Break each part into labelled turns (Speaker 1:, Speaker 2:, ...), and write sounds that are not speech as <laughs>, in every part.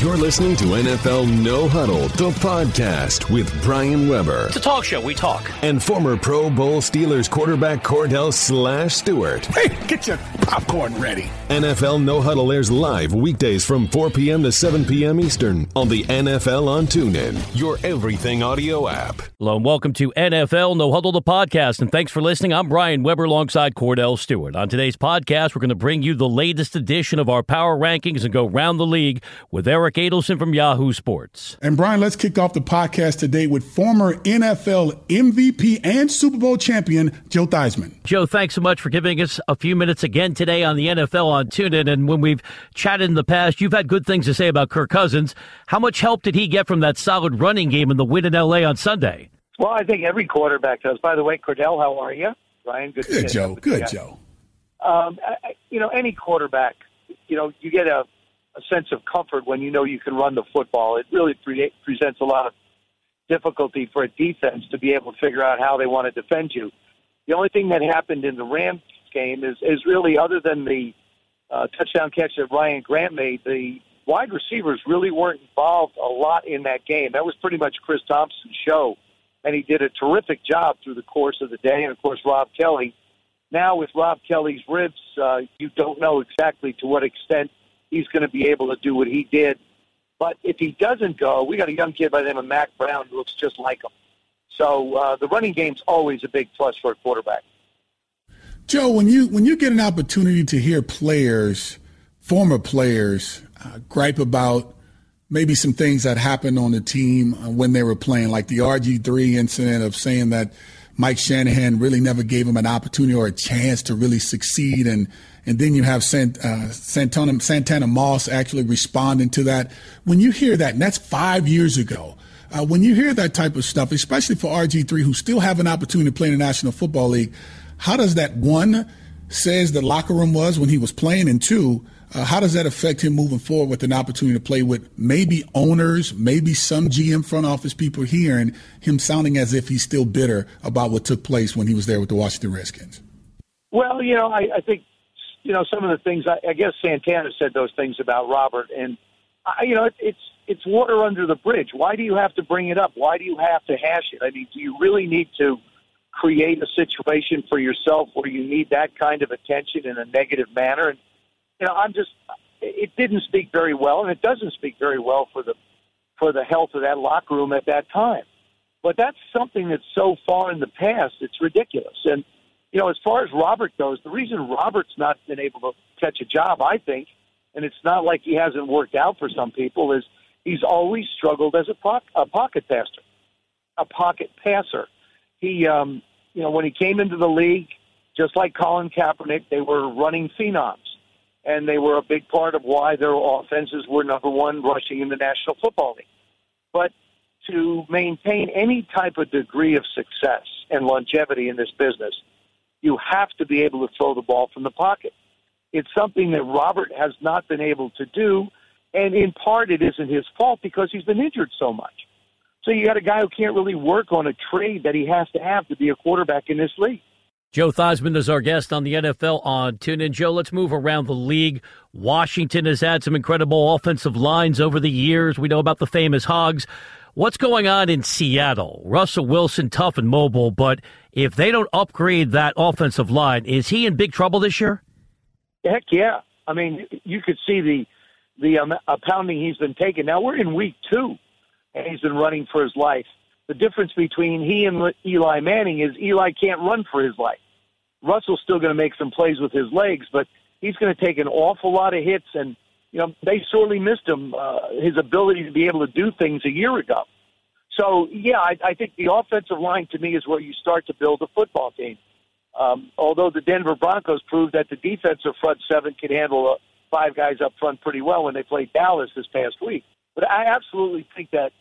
Speaker 1: You're listening to NFL No Huddle, the podcast with Brian Weber.
Speaker 2: It's a talk show. We talk.
Speaker 1: And former Pro Bowl Steelers quarterback Kordell Slash Stewart.
Speaker 3: Hey, get your popcorn ready.
Speaker 1: NFL No Huddle airs live weekdays from 4 p.m. to 7 p.m. Eastern on the NFL on TuneIn, your everything audio app.
Speaker 2: Hello and welcome to NFL No Huddle, the podcast. And thanks for listening. I'm Brian Weber alongside Kordell Stewart. On today's podcast, we're going to bring you the latest edition of our power rankings and go round the league with Eric Adelson from Yahoo Sports.
Speaker 3: And Brian, let's kick off the podcast today with former NFL MVP and Super Bowl champion Joe Theismann.
Speaker 2: Joe, thanks so much for giving us a few minutes again today on the NFL on TuneIn. And when we've chatted in the past, you've had good things to say about Kirk Cousins. How much help did he get from that solid running game in the win in LA on Sunday?
Speaker 4: Well, I think every quarterback does. By the way, Kordell, how are you? Brian, good.
Speaker 3: Good, Joe. Good, Joe.
Speaker 4: Um, I, you know, any quarterback, you know, you get a a sense of comfort when you know you can run the football. It really pre- presents a lot of difficulty for a defense to be able to figure out how they want to defend you. The only thing that happened in the Rams game is is really other than the uh, touchdown catch that Ryan Grant made, the wide receivers really weren't involved a lot in that game. That was pretty much Chris Thompson's show, and he did a terrific job through the course of the day. And of course, Rob Kelley. Now with Rob Kelley's ribs, uh, you don't know exactly to what extent he's going to be able to do what he did. But if he doesn't go, we got a young kid by the name of Mack Brown who looks just like him. So uh, the running game's always a big plus for a quarterback.
Speaker 3: Joe, when you when you get an opportunity to hear players, former players, uh, gripe about maybe some things that happened on the team uh, when they were playing, like the RG three incident of saying that Mike Shanahan really never gave him an opportunity or a chance to really succeed, and and then you have Sant, uh, Santana, Santana Moss actually responding to that. When you hear that, and that's five years ago, uh, when you hear that type of stuff, especially for RG3, who still have an opportunity to play in the National Football League, how does that, one, says the locker room was when he was playing, and two, uh, how does that affect him moving forward with an opportunity to play with maybe owners, maybe some GM front office people here, and him sounding as if he's still bitter about what took place when he was there with the Washington Redskins?
Speaker 4: Well, you know, I, I think you know, some of the things. I, I guess Santana said those things about Robert, and I, you know, it, it's it's water under the bridge. Why do you have to bring it up? Why do you have to hash it? I mean, do you really need to create a situation for yourself where you need that kind of attention in a negative manner? And you know, I'm just it didn't speak very well, and it doesn't speak very well for the for the health of that locker room at that time. But that's something that's so far in the past, it's ridiculous. And you know, as far as Robert goes, the reason Robert's not been able to catch a job, I think, and it's not like he hasn't worked out for some people, is he's always struggled as a, po- a pocket passer, a pocket passer. He, um, you know, when he came into the league, just like Colin Kaepernick, they were running phenoms, and they were a big part of why their offenses were number one rushing in the National Football League. But to maintain any type of degree of success and longevity in this business – you have to be able to throw the ball from the pocket. It's something that Robert has not been able to do, and in part it isn't his fault because he's been injured so much. So you got a guy who can't really work on a trade that he has to have to be a quarterback in this league.
Speaker 2: Joe Theismann is our guest on the NFL on TuneIn. Joe, let's move around the league. Washington has had some incredible offensive lines over the years. We know about the famous Hogs. What's going on in Seattle? Russell Wilson, tough and mobile, but if they don't upgrade that offensive line, is he in big trouble this year?
Speaker 4: Heck yeah. I mean, you could see the the um, pounding he's been taking. Now we're in week two, and he's been running for his life. The difference between he and Eli Manning is Eli can't run for his life. Russell's still going to make some plays with his legs, but he's going to take an awful lot of hits. And you know, they sorely missed him uh, his ability to be able to do things a year ago. So, yeah, I, I think the offensive line to me is where you start to build a football team. Um, although the Denver Broncos proved that the defensive front seven can handle uh, five guys up front pretty well when they played Dallas this past week. But I absolutely think that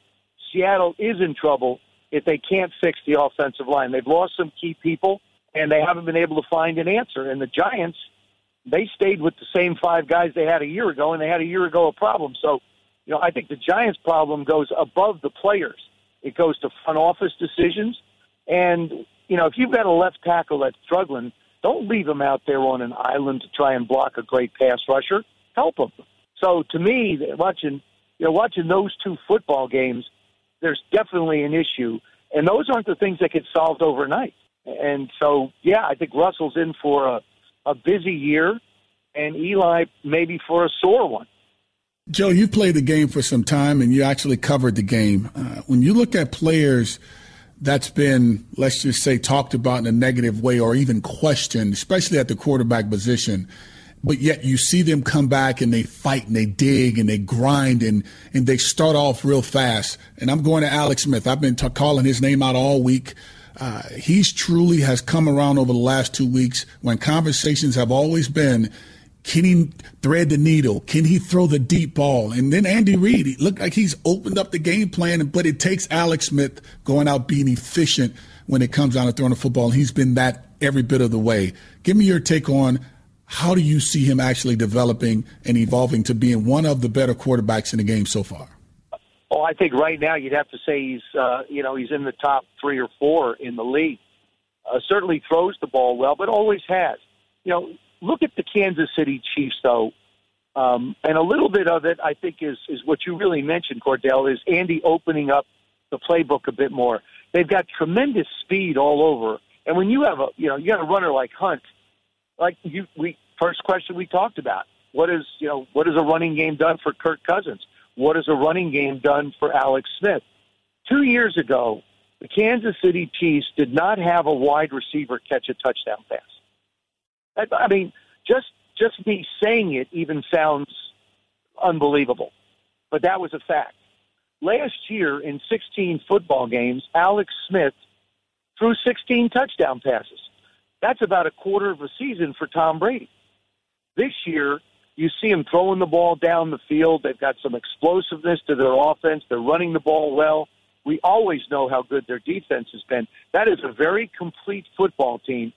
Speaker 4: Seattle is in trouble if they can't fix the offensive line. They've lost some key people, and they haven't been able to find an answer. And the Giants, they stayed with the same five guys they had a year ago, and they had a year ago a problem. So, you know, I think the Giants' problem goes above the players. It goes to front office decisions. And, you know, if you've got a left tackle that's struggling, don't leave him out there on an island to try and block a great pass rusher. Help him. So to me, watching you know, watching those two football games, there's definitely an issue, and those aren't the things that get solved overnight. And so, yeah, I think Russell's in for a, a busy year, and Eli maybe for a sore one.
Speaker 3: Joe, you've played the game for some time, and you actually covered the game. Uh, when you look at players that's been, let's just say, talked about in a negative way or even questioned, especially at the quarterback position, but yet you see them come back and they fight and they dig and they grind and, and they start off real fast. And I'm going to Alex Smith. I've been t- calling his name out all week. Uh, he's truly has come around over the last two weeks when conversations have always been can he thread the needle? Can he throw the deep ball? And then Andy Reid, he looked like he's opened up the game plan, but it takes Alex Smith going out being efficient when it comes down to throwing the football. He's been that every bit of the way. Give me your take on how do you see him actually developing and evolving to being one of the better quarterbacks in the game so far?
Speaker 4: Oh, I think right now you'd have to say he's, uh, you know, he's in the top three or four in the league. Uh, certainly throws the ball well, but always has. You know, look at the Kansas City Chiefs, though, um, and a little bit of it, I think, is is what you really mentioned, Kordell, is Andy opening up the playbook a bit more. They've got tremendous speed all over, and when you have a you know you got a runner like Hunt, like you we first question we talked about, what is you know what is a running game done for Kirk Cousins? What is a running game done for Alex Smith? Two years ago, the Kansas City Chiefs did not have a wide receiver catch a touchdown pass. I, mean, just just me saying it even sounds unbelievable, but that was a fact. Last year in 16 football games, Alex Smith threw 16 touchdown passes. That's about a quarter of a season for Tom Brady. This year, you see him throwing the ball down the field. They've got some explosiveness to their offense. They're running the ball well. We always know how good their defense has been. That is a very complete football team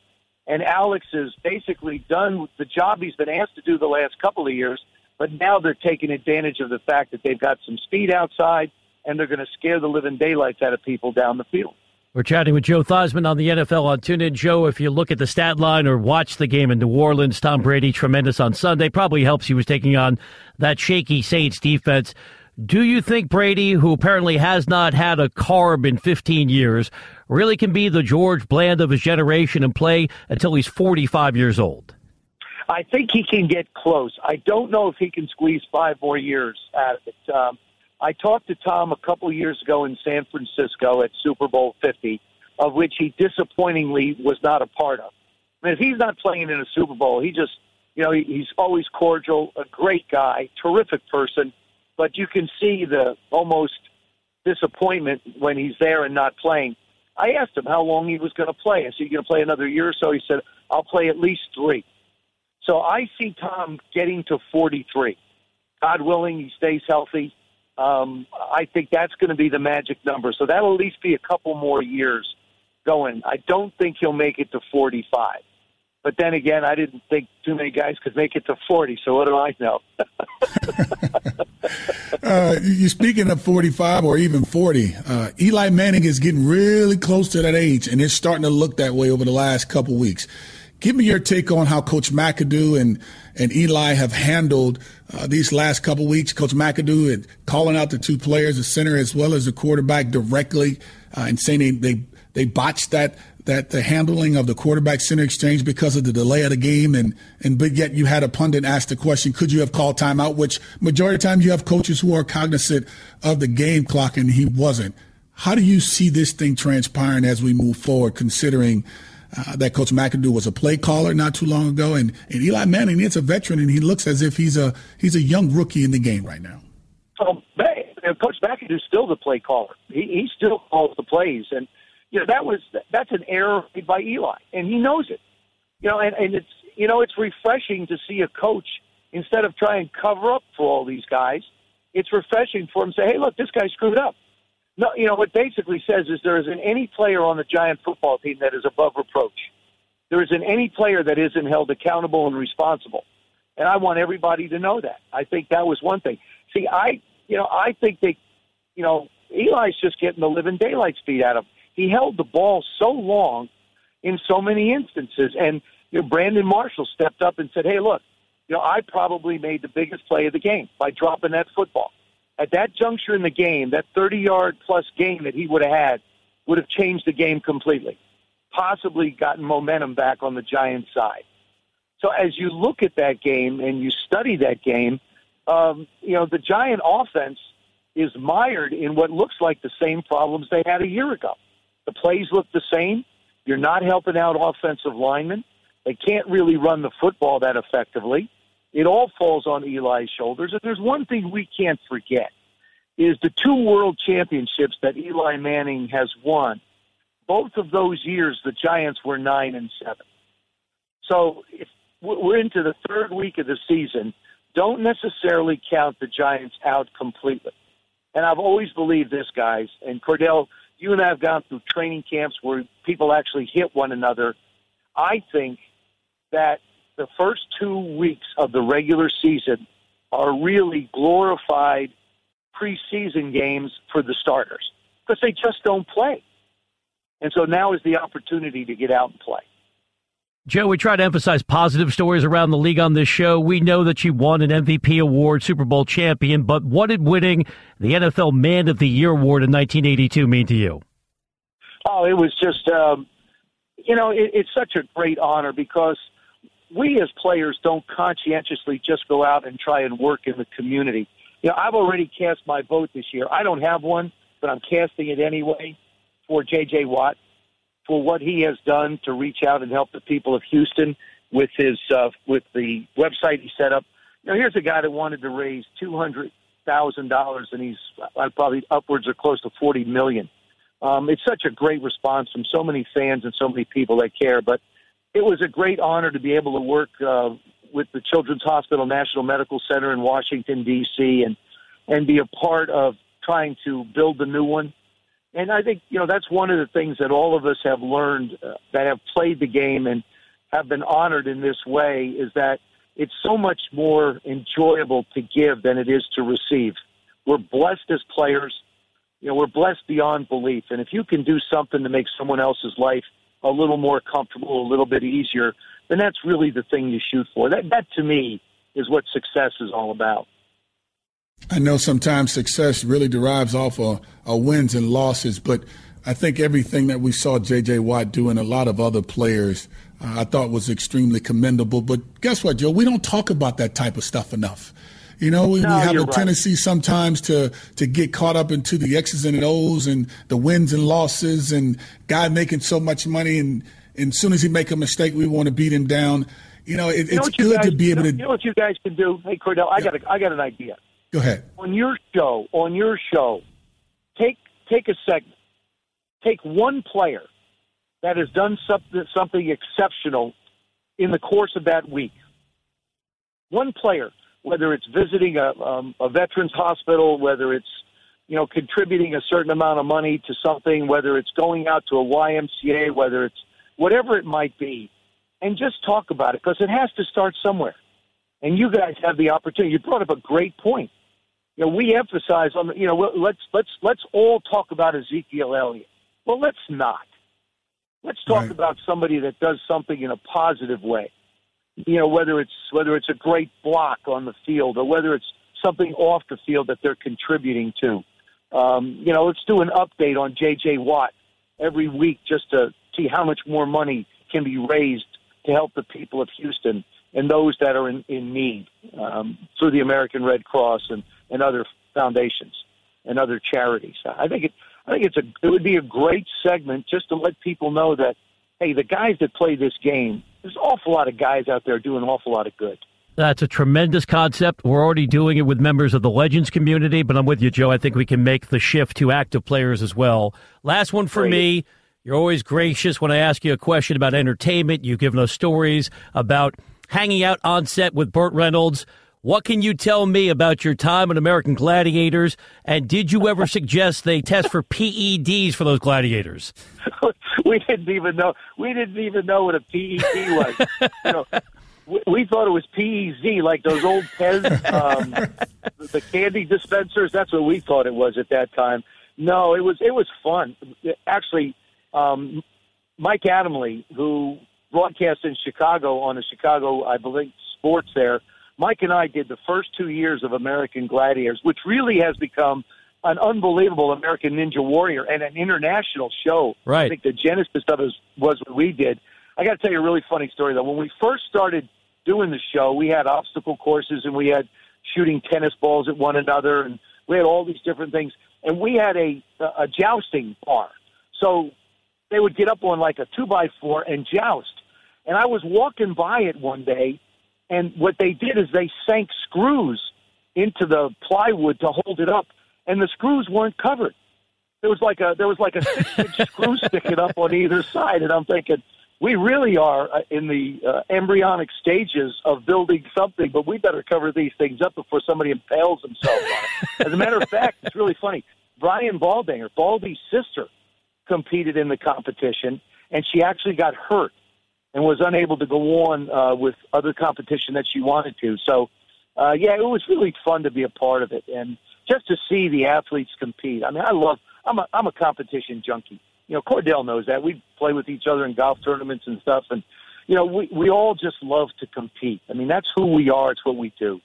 Speaker 4: and Alex has basically done the job he's been asked to do the last couple of years. But now they're taking advantage of the fact that they've got some speed outside, and they're going to scare the living daylights out of people down the field.
Speaker 2: We're chatting with Joe Theismann on the NFL on TuneIn. Joe, if you look at the stat line or watch the game in New Orleans, Tom Brady tremendous on Sunday. Probably helps he was taking on that shaky Saints defense. Do you think Brady, who apparently has not had a carb in 15 years, really can be the George Blanda of his generation and play until he's 45 years old?
Speaker 4: I think he can get close. I don't know if he can squeeze five more years out of it. Um, I talked to Tom a couple years ago in San Francisco at Super Bowl 50, of which he disappointingly was not a part of. I mean, if he's not playing in a Super Bowl, he just, you know, he's always cordial, a great guy, terrific person but you can see the almost disappointment when he's there and not playing. I asked him how long he was going to play. I said, "You going to play another year or so?" He said, "I'll play at least three. So I see Tom getting to 43. God willing, he stays healthy. Um, I think that's going to be the magic number. So that'll at least be a couple more years going. I don't think he'll make it to 45. But then again, I didn't think too many guys could make it to 40. So what do I know? <laughs>
Speaker 3: uh, you speaking of 45 or even 40, uh, Eli Manning is getting really close to that age, and it's starting to look that way over the last couple weeks. Give me your take on how Coach McAdoo and and Eli have handled uh, these last couple weeks. Coach McAdoo calling out the two players, the center as well as the quarterback, directly uh, and saying they, they they botched that that the handling of the quarterback center exchange because of the delay of the game. And and but yet you had a pundit ask the question could you have called timeout? Which majority of the time you have coaches who are cognizant of the game clock and he wasn't. How do you see this thing transpiring as we move forward considering uh, that coach McAdoo was a play caller not too long ago and, and Eli Manning is a veteran and he looks as if he's a he's a young rookie in the game right now
Speaker 4: um, Coach McAdoo's still the play caller he, he still calls the plays and you know that was that's an error made by Eli, and he knows it. You know, and, and it's you know it's refreshing to see a coach instead of trying to cover up for all these guys. It's refreshing for him to say, "Hey, look, this guy screwed up." No, you know what basically says is there isn't any player on the Giant football team that is above reproach. There isn't any player that isn't held accountable and responsible. And I want everybody to know that. I think that was one thing. See, I, you know, I think they, you know, Eli's just getting the living daylights beat out of him he held the ball so long in so many instances. And you know, Brandon Marshall stepped up and said, "Hey, look, you know, I probably made the biggest play of the game by dropping that football." At that juncture in the game, that 30 yard plus game that he would have had would have changed the game completely, possibly gotten momentum back on the Giants side. So as you look at that game and you study that game, um, you know, the Giant offense is mired in what looks like the same problems they had a year ago. The plays look the same. You're not helping out offensive linemen. They can't really run the football that effectively. It all falls on Eli's shoulders. And there's one thing we can't forget is the two world championships that Eli Manning has won. Both of those years, the Giants were nine and seven. So we're into the third week of the season, don't necessarily count the Giants out completely. And I've always believed this, guys. And Kordell, you and I have gone through training camps where people actually hit one another. I think that the first two weeks of the regular season are really glorified preseason games for the starters because they just don't play. And so now is the opportunity to get out and play.
Speaker 2: Joe, we try to emphasize positive stories around the league on this show. We know that you won an MVP award, Super Bowl champion, but what did winning the NFL Man of the Year award in 1982 mean to you?
Speaker 4: Oh, it was just, um, you know, it, it's such a great honor because we as players don't conscientiously just go out and try and work in the community. You know, I've already cast my vote this year. I don't have one, but I'm casting it anyway for J.J. Watt for what he has done to reach out and help the people of Houston with his uh, with the website he set up. Now, here's a guy that wanted to raise two hundred thousand dollars, and he's uh, probably upwards or close to forty million. Um, it's such a great response from so many fans and so many people that care. But it was a great honor to be able to work uh, with the Children's Hospital National Medical Center in Washington D.C. and and be a part of trying to build the new one. And I think, you know, that's one of the things that all of us have learned uh, that have played the game and have been honored in this way is that it's so much more enjoyable to give than it is to receive. We're blessed as players. You know, we're blessed beyond belief. And if you can do something to make someone else's life a little more comfortable, a little bit easier, then that's really the thing you shoot for. That, that to me is what success is all about.
Speaker 3: I know sometimes success really derives off of, of wins and losses, but I think everything that we saw J.J. Watt do and a lot of other players, uh, I thought was extremely commendable. But guess what, Joe? We don't talk about that type of stuff enough. You know, we, no, we have a right. tendency sometimes to to get caught up into the X's and O's and the wins and losses and guy making so much money and, and as soon as he make a mistake, we want to beat him down. You know, it,
Speaker 4: you
Speaker 3: know it's good
Speaker 4: guys,
Speaker 3: to be able
Speaker 4: you
Speaker 3: know,
Speaker 4: to. You know what you guys can do? Hey, Kordell, I yeah. got a, I got an idea.
Speaker 3: Go ahead.
Speaker 4: On your show, on your show, take take a segment. Take one player that has done something something exceptional in the course of that week. One player, whether it's visiting a, um, a veterans hospital, whether it's you know contributing a certain amount of money to something, whether it's going out to a YMCA, whether it's whatever it might be, and just talk about it because it has to start somewhere. And you guys have the opportunity. You brought up a great point you know, we emphasize on the, you know, let's let's let's all talk about Ezekiel Elliott. Well, let's not. Let's talk right. about somebody that does something in a positive way. You know, whether it's whether it's a great block on the field or whether it's something off the field that they're contributing to. Um, you know, let's do an update on J.J. Watt every week just to see how much more money can be raised to help the people of Houston and those that are in, in need um, through the American Red Cross and and other foundations and other charities. I think it I think it's a it would be a great segment just to let people know that hey, the guys that play this game, there's an awful lot of guys out there doing an awful lot of good.
Speaker 2: That's a tremendous concept. We're already doing it with members of the Legends community, but I'm with you, Joe. I think we can make the shift to active players as well. Last one for Great. me. You're always gracious when I ask you a question about entertainment. You've given us stories about hanging out on set with Burt Reynolds. What can you tell me about your time in American Gladiators? And did you ever <laughs> suggest they test for PEDs for those gladiators? <laughs>
Speaker 4: we didn't even know. We didn't even know what a PED was. you know, we, we, thought it was PEZ, like those old Pez, um, the candy dispensers. That's what we thought it was at that time. No, it was it was fun. Actually, um, Mike Adamle, who broadcast in Chicago on the Chicago, I believe, sports there Mike and I did the first two years of American Gladiators, which really has become an unbelievable American Ninja Warrior and an international show.
Speaker 2: Right.
Speaker 4: I think the genesis of it was what we did. I got to tell you a really funny story though. When we first started doing the show, we had obstacle courses and we had shooting tennis balls at one another, and we had all these different things. And we had a a jousting bar, so they would get up on like a two by four and joust. And I was walking by it one day, and what they did is they sank screws into the plywood to hold it up, and the screws weren't covered. There was like a there was like a six inch <laughs> screw sticking up on either side, and I'm thinking we really are uh, in the uh, embryonic stages of building something, but we better cover these things up before somebody impales themselves on it. As a matter of fact, it's really funny. Brian Baldinger, Baldy's sister, competed in the competition, and she actually got hurt and was unable to go on uh, with other competition that she wanted to. So, uh, yeah, it was really fun to be a part of it and just to see the athletes compete. I mean, I love. I'm a I'm a competition junkie you know, Kordell knows that. We play with each other in golf tournaments and stuff, and you know, we we all just love to compete. I mean, that's who we are. It's what we do.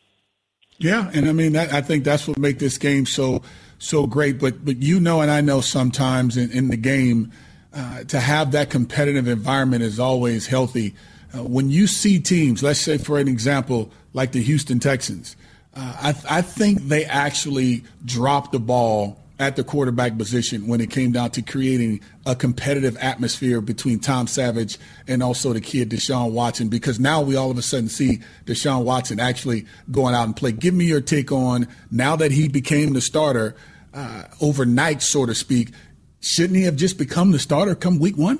Speaker 3: Yeah, and I mean, that, I think that's what makes this game so so great. But but you know, and I know sometimes in, in the game, uh, to have that competitive environment is always healthy. Uh, when you see teams, let's say for an example, like the Houston Texans, uh, I, I think they actually dropped the ball at the quarterback position when it came down to creating a competitive atmosphere between Tom Savage and also the kid Deshaun Watson because now we all of a sudden see Deshaun Watson actually going out and play. Give me your take on now that he became the starter uh, overnight, so to speak. Shouldn't he have just become the starter come week one?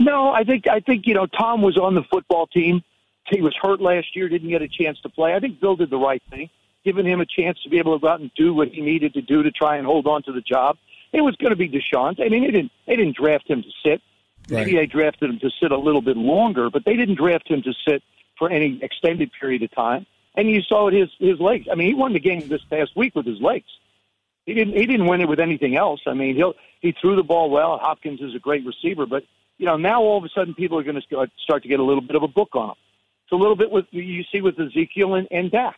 Speaker 4: No, I think I think you know Tom was on the football team. He was hurt last year, didn't get a chance to play. I think Bill did the right thing giving him a chance to be able to go out and do what he needed to do to try and hold on to the job. It was going to be Deshaun. I mean, they didn't they didn't draft him to sit. Right. Maybe they drafted him to sit a little bit longer, but they didn't draft him to sit for any extended period of time. And you saw it his his legs. I mean, he won the game this past week with his legs. He didn't he didn't win it with anything else. I mean, he'll he threw the ball well. Hopkins is a great receiver, but you know now all of a sudden people are going to uh, start to get a little bit of a book on him. It's a little bit with you see with Ezekiel and, and Dak.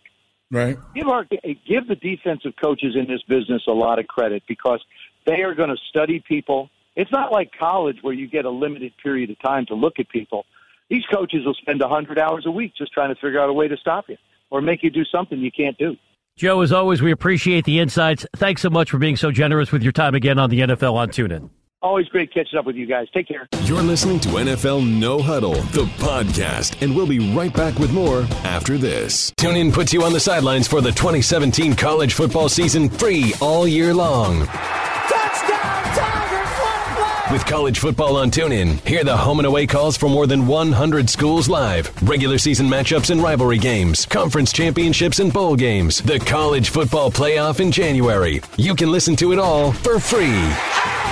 Speaker 3: Right.
Speaker 4: Give our give the defensive coaches in this business a lot of credit because they are going to study people. It's not like college where you get a limited period of time to look at people. These coaches will spend a 100 hours a week just trying to figure out a way to stop you or make you do something you can't do.
Speaker 2: Joe, as always, we appreciate the insights. Thanks so much for being so generous with your time again on the NFL on TuneIn.
Speaker 4: Always great catching up with you guys. Take care.
Speaker 1: You're listening to NFL No Huddle, the podcast, and we'll be right back with more after this.
Speaker 5: TuneIn puts you on the sidelines for the 2017 college football season free all year long. With college football on TuneIn, hear the home and away calls for more than 100 schools live, regular season matchups and rivalry games, conference championships and bowl games, the college football playoff in January. You can listen to it all for free.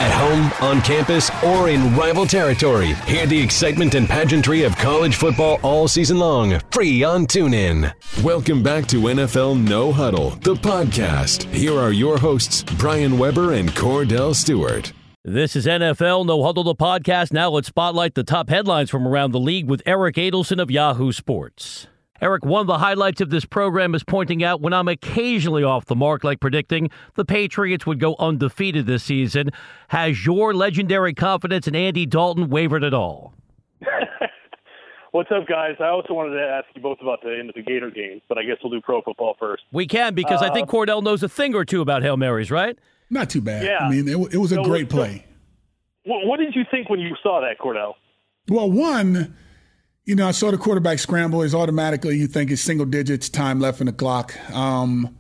Speaker 5: At home, on campus, or in rival territory, hear the excitement and pageantry of college football all season long, free on TuneIn.
Speaker 1: Welcome back to NFL No Huddle, the podcast. Here are your hosts, Brian Weber and Kordell Stewart.
Speaker 2: This is NFL No Huddle, the podcast. Now let's spotlight the top headlines from around the league with Eric Adelson of Yahoo Sports. Eric, one of the highlights of this program is pointing out when I'm occasionally off the mark, like predicting the Patriots would go undefeated this season. Has your legendary confidence in Andy Dalton wavered at all? <laughs>
Speaker 6: What's up, guys? I also wanted to ask you both about the end of the Gator game, but I guess we'll do pro football first.
Speaker 2: We can because uh, I think uh, Kordell knows a thing or two about Hail Marys, right?
Speaker 3: Not too bad. Yeah. I mean, it, it was a so, great play.
Speaker 6: What did you think when you saw that, Kordell?
Speaker 3: Well, one, you know, I saw the quarterback scramble. Is automatically you think it's single digits, time left in the clock. Um,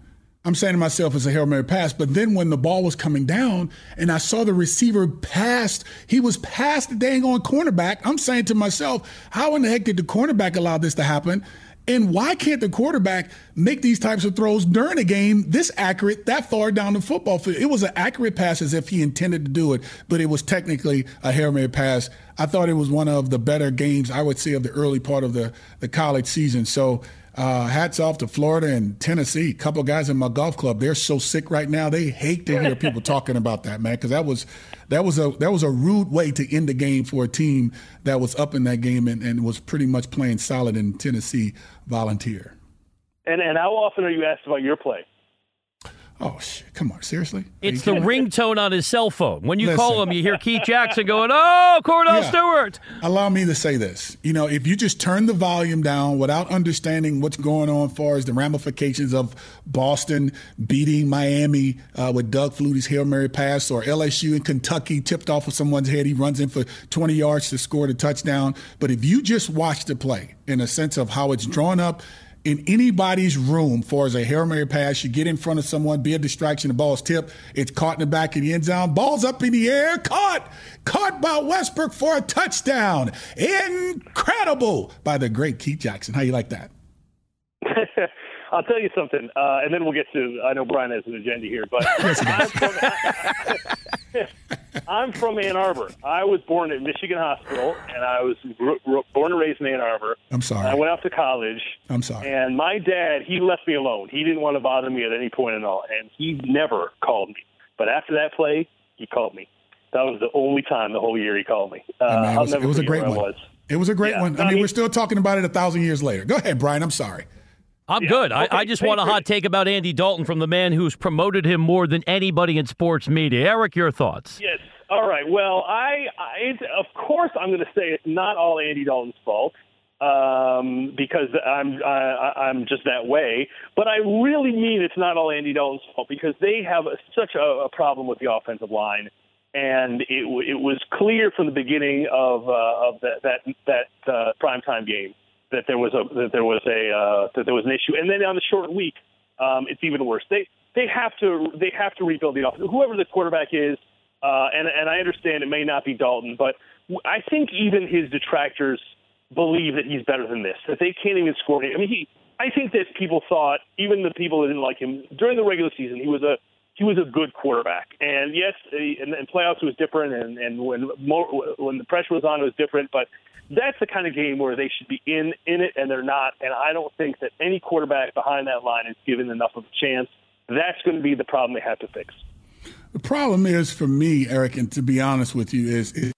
Speaker 3: I'm saying to myself it's a Hail Mary pass. But then when the ball was coming down and I saw the receiver passed, he was past the dang on cornerback. I'm saying to myself, how in the heck did the cornerback allow this to happen? And why can't the quarterback make these types of throws during a game this accurate, that far down the football field? It was an accurate pass as if he intended to do it, but it was technically a Hail Mary pass. I thought it was one of the better games I would say of the early part of the, the college season. So uh, hats off to Florida and Tennessee. A couple guys in my golf club, they're so sick right now. They hate to hear people <laughs> talking about that, man, because that was that was a that was a rude way to end the game for a team that was up in that game and, and was pretty much playing solid in Tennessee Volunteer.
Speaker 6: And and how often are you asked about your play?
Speaker 3: Oh shit! Come on, seriously?
Speaker 2: It's the ringtone on his cell phone. When you Listen. call him, you hear Keith Jackson going, "Oh, Kordell yeah. Stewart."
Speaker 3: Allow me to say this. You know, if you just turn the volume down without understanding what's going on, as far as the ramifications of Boston beating Miami uh, with Doug Flutie's hail mary pass, or LSU in Kentucky tipped off of someone's head, he runs in for 20 yards to score the touchdown. But if you just watch the play in a sense of how it's drawn up in anybody's room for as a Hail Mary pass. You get in front of someone, be a distraction, the ball's tipped, it's caught in the back of the end zone, ball's up in the air, caught, caught by Westbrook for a touchdown. Incredible by the great Keith Jackson. How you like that? <laughs>
Speaker 6: I'll tell you something, uh, and then we'll get to. I know Brian has an agenda here, but <laughs> I'm, from, <laughs> I'm from Ann Arbor. I was born at Michigan Hospital, and I was born and raised in Ann Arbor.
Speaker 3: I'm sorry.
Speaker 6: I went off to college.
Speaker 3: I'm sorry.
Speaker 6: And my dad, he left me alone. He didn't want to bother me at any point at all, and he never called me. But after that play, he called me. That was the only time the whole year he called me. Uh, I mean, it was,
Speaker 3: it was a great one. Was. It was a great yeah. one. I mean, I mean, we're still talking about it a thousand years later. Go ahead, Brian. I'm sorry.
Speaker 2: I'm yeah. good. Okay. I, I, just want a hot take about Andy Dalton from the man who's promoted him more than anybody in sports media. Eric, your thoughts?
Speaker 6: Yes. All right. Well, I, I of course I'm going to say it's not all Andy Dalton's fault um, because I'm I, I'm just that way. But I really mean it's not all Andy Dalton's fault because they have a, such a, a problem with the offensive line and it, it was clear from the beginning of uh, of that that that uh, primetime game that there was a that there was a uh, that there was an issue. And then on the short week, um, it's even worse. They they have to they have to rebuild the offense. Whoever the quarterback is, uh, and and I understand it may not be Dalton, but I think even his detractors believe that he's better than this. That they can't even score. I mean, he. I think that people thought, even the people that didn't like him during the regular season, he was a he was a good quarterback. And yes, and playoffs was different, and and when more when the pressure was on, it was different. But that's the kind of game where they should be in in it, and they're not. And I don't think that any quarterback behind that line is given enough of a chance. That's going to be the problem they have to fix.
Speaker 3: The problem is for me, Eric, and to be honest with you, is, is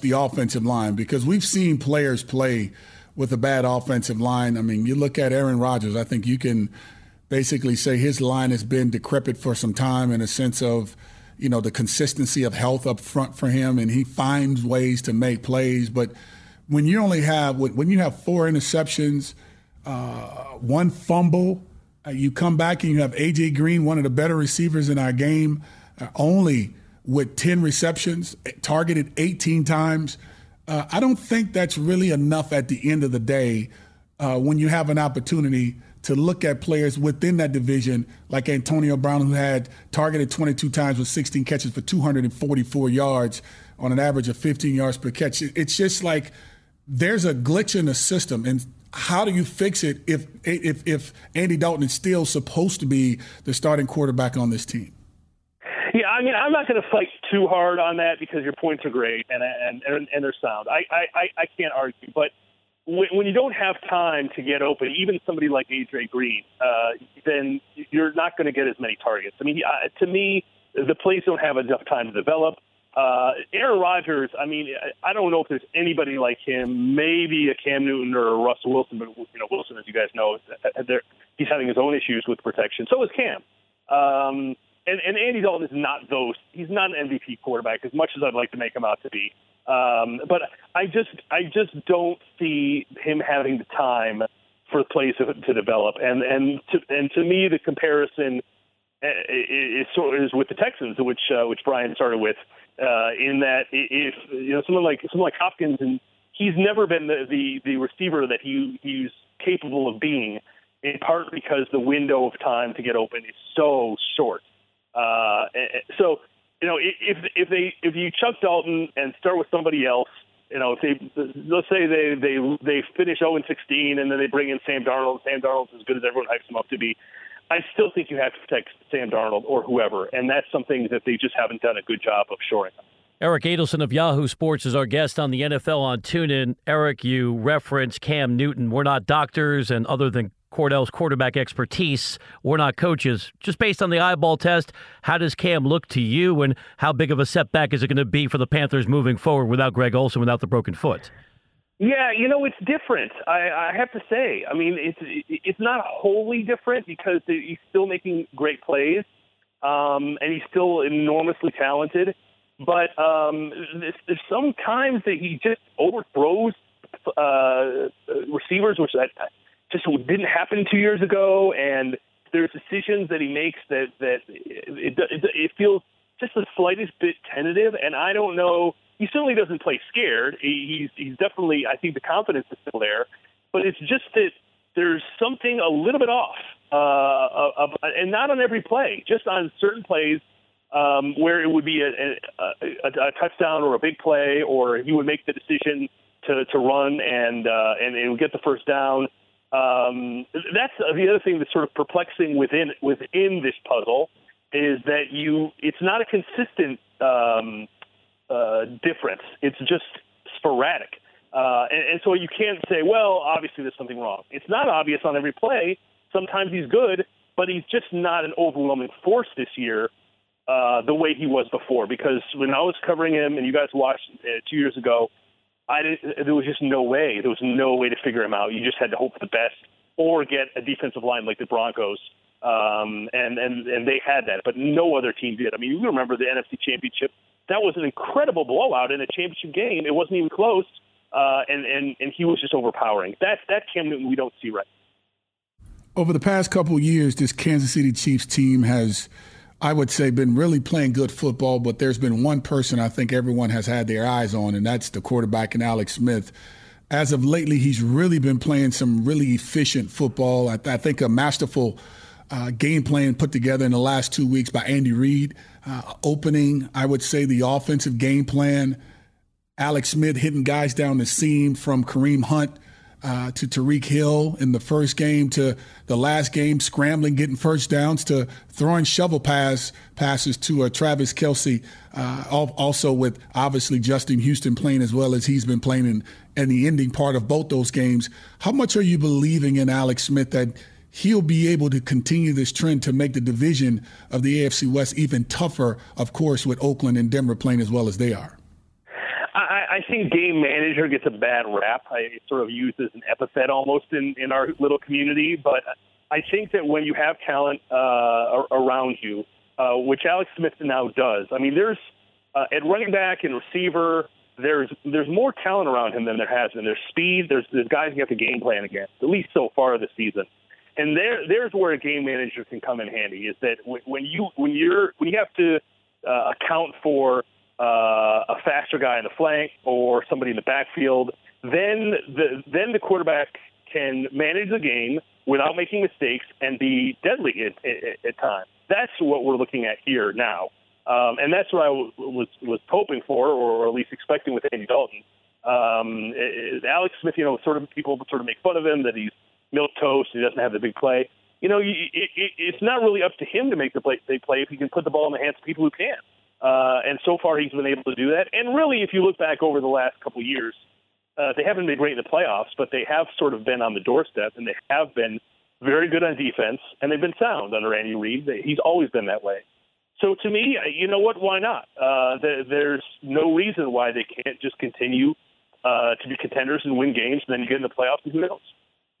Speaker 3: the offensive line because we've seen players play with a bad offensive line. I mean, you look at Aaron Rodgers. I think you can basically say his line has been decrepit for some time in a sense of you know the consistency of health up front for him, and he finds ways to make plays. But when you only have when you have four interceptions, uh, one fumble, uh, you come back and you have AJ Green, one of the better receivers in our game, uh, only with 10 receptions, targeted 18 times. Uh, I don't think that's really enough at the end of the day uh, when you have an opportunity to look at players within that division, like Antonio Brown, who had targeted 22 times with 16 catches for 244 yards on an average of 15 yards per catch. It's just like there's a glitch in the system, and how do you fix it if if if Andy Dalton is still supposed to be the starting quarterback on this team?
Speaker 6: Yeah, I mean, I'm not going to fight too hard on that because your points are great and and and, and they're sound. I, I I can't argue, but when, when you don't have time to get open, even somebody like AJ Green, uh, then you're not going to get as many targets. I mean, uh, to me, the plays don't have enough time to develop. Uh, Aaron Rodgers, I mean, I don't know if there's anybody like him. Maybe a Cam Newton or a Russell Wilson, but you know, Wilson, as you guys know, he's having his own issues with protection. So is Cam. Um, and, and Andy Dalton is not those. He's not an MVP quarterback as much as I'd like to make him out to be. Um, but I just I just don't see him having the time for plays to, to develop. And and to, and to me, the comparison uh, is is with the Texans, which uh, which Brian started with, uh, in that if you know someone like someone like Hopkins and he's never been the the, the receiver that he he's capable of being, in part because the window of time to get open is so short. Uh, so you know, if if they if you Chuck Dalton and start with somebody else, you know, if they let's say they they they finish 0 and 16 and then they bring in Sam Darnold, Sam Darnold's as good as everyone hypes him up to be. I still think you have to protect Sam Darnold or whoever, and that's something that they just haven't done a good job of shoring up.
Speaker 2: Eric Adelson of Yahoo Sports is our guest on the NFL on TuneIn. Eric, you reference Cam Newton. We're not doctors, and other than Kordell's quarterback expertise. We're not coaches. Just based on the eyeball test, how does Cam look to you, and how big of a setback is it going to be for the Panthers moving forward without Greg Olsen, without the broken foot?
Speaker 6: Yeah, you know it's different. I, I have to say. I mean, it's it's not wholly different because he's still making great plays, um, and he's still enormously talented. But um, there's, there's some times that he just overthrows uh, receivers, which that just didn't happen two years ago, and there's decisions that he makes that that it, it, it feels just the slightest bit tentative, and I don't know he certainly doesn't play scared. He's he's definitely I think the confidence is still there, but it's just that there's something a little bit off, uh, of, and not on every play, just on certain plays um, where it would be a, a, a, a touchdown or a big play, or he would make the decision to to run and uh, and, and get the first down. Um, that's the other thing that's sort of perplexing within within this puzzle is that you it's not a consistent. Um, uh, difference. It's just sporadic. Uh, and, and so you can't say, well, obviously there's something wrong. It's not obvious on every play. Sometimes he's good, but he's just not an overwhelming force this year uh, the way he was before. Because when I was covering him, and you guys watched uh, two years ago, I didn't, there was just no way. There was no way to figure him out. You just had to hope for the best or get a defensive line like the Broncos. Um, and, and, and they had that, but no other team did. I mean, you remember the NFC Championship that was an incredible blowout in a championship game. It wasn't even close, uh, and and and he was just overpowering. That that Cam Newton we don't see right.
Speaker 3: Over the past couple years, this Kansas City Chiefs team has, I would say, been really playing good football. But there's been one person I think everyone has had their eyes on, and that's the quarterback and Alex Smith. As of lately, he's really been playing some really efficient football. I, I think a masterful uh, game plan put together in the last two weeks by Andy Reid uh, opening, I would say, the offensive game plan. Alex Smith hitting guys down the seam from Kareem Hunt uh, to Tyreek Hill in the first game to the last game, scrambling, getting first downs to throwing shovel pass passes to uh, Travis Kelce. Uh, also with obviously Justin Houston playing as well as he's been playing in, in the ending part of both those games. How much are you believing in Alex Smith that he'll be able to continue this trend to make the division of the AFC West even tougher, of course, with Oakland and Denver playing as well as they are.
Speaker 6: I, I think game manager gets a bad rap. I sort of used as an epithet almost in, in our little community, but I think that when you have talent uh, around you, uh, which Alex Smith now does, I mean, there's uh, at running back and receiver, there's there's more talent around him than there has been. There's speed. There's there's guys you have to game plan against. At least so far this season and there there's where a game manager can come in handy. Is that when you when you're when you have to uh, account for uh, a faster guy in the flank or somebody in the backfield, then the then the quarterback can manage the game without making mistakes and be deadly at, at, at times. That's what we're looking at here now, um, and that's what I w- was was hoping for, or at least expecting with Andy Dalton. Um, it, Alex Smith, you know, sort of people sort of make fun of him that he's milk toast. He doesn't have the big play. You know, it, it, it's not really up to him to make the play, big play if he can put the ball in the hands of people who can. Uh, and so far, he's been able to do that. And really, if you look back over the last couple years, uh, they haven't been great in the playoffs, but they have sort of been on the doorstep, and they have been very good on defense, and they've been sound under Andy Reid. He's always been that way. So to me, you know what? Why not? Uh, there's no reason why they can't just continue uh, to be contenders and win games, and then you get in the playoffs, and who knows?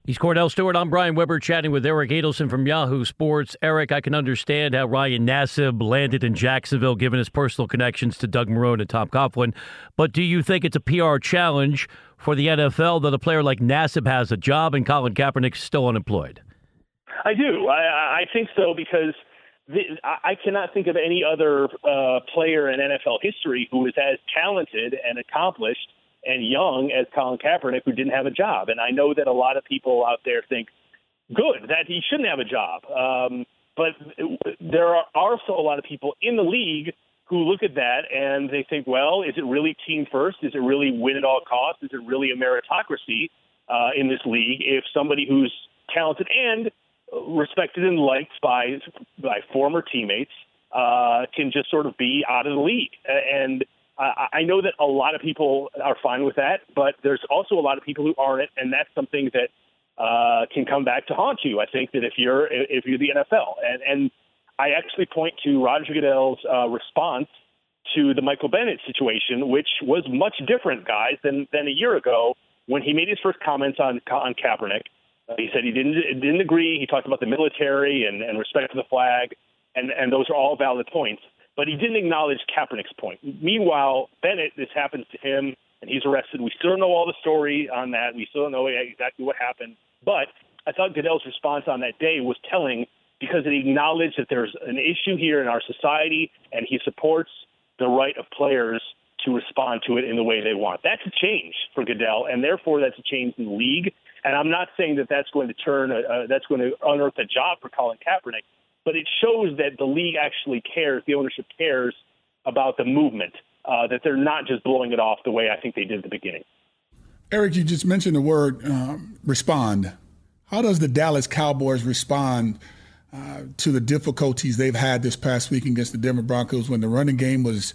Speaker 2: He's Kordell Stewart. I'm Brian Weber chatting with Eric Adelson from Yahoo Sports. Eric, I can understand how Ryan Nassib landed in Jacksonville given his personal connections to Doug Marrone and Tom Coughlin. But do you think it's a PR challenge for the NFL that a player like Nassib has a job and Colin Kaepernick's still unemployed?
Speaker 6: I do. I, I think so because the, I cannot think of any other uh, player in NFL history who is as talented and accomplished – and young as Colin Kaepernick, who didn't have a job. And I know that a lot of people out there think, good, that he shouldn't have a job. Um, but there are also a lot of people in the league who look at that and they think, well, is it really team first? Is it really win at all costs? Is it really a meritocracy uh, in this league if somebody who's talented and respected and liked by by former teammates uh, can just sort of be out of the league? And I know that a lot of people are fine with that, but there's also a lot of people who aren't, and that's something that uh, can come back to haunt you. I think that if you're if you're the NFL, and and I actually point to Roger Goodell's uh, response to the Michael Bennett situation, which was much different, guys, than than a year ago. when he made his first comments on on Kaepernick, uh, he said he didn't didn't agree. He talked about the military and, and respect for the flag, and and those are all valid points. But he didn't acknowledge Kaepernick's point. Meanwhile, Bennett, this happens to him, and he's arrested. We still don't know all the story on that. We still don't know exactly what happened. But I thought Goodell's response on that day was telling because it acknowledged that there's an issue here in our society, and he supports the right of players to respond to it in the way they want. That's a change for Goodell, and therefore that's a change in the league. And I'm not saying that that's going to turn, uh, that's going to unearth a job for Colin Kaepernick, but it shows that the league actually cares, the ownership cares about the movement, uh, that they're not just blowing it off the way I think they did at the beginning.
Speaker 3: Eric, you just mentioned the word um, respond. How does the Dallas Cowboys respond uh, to the difficulties they've had this past week against the Denver Broncos when the running game was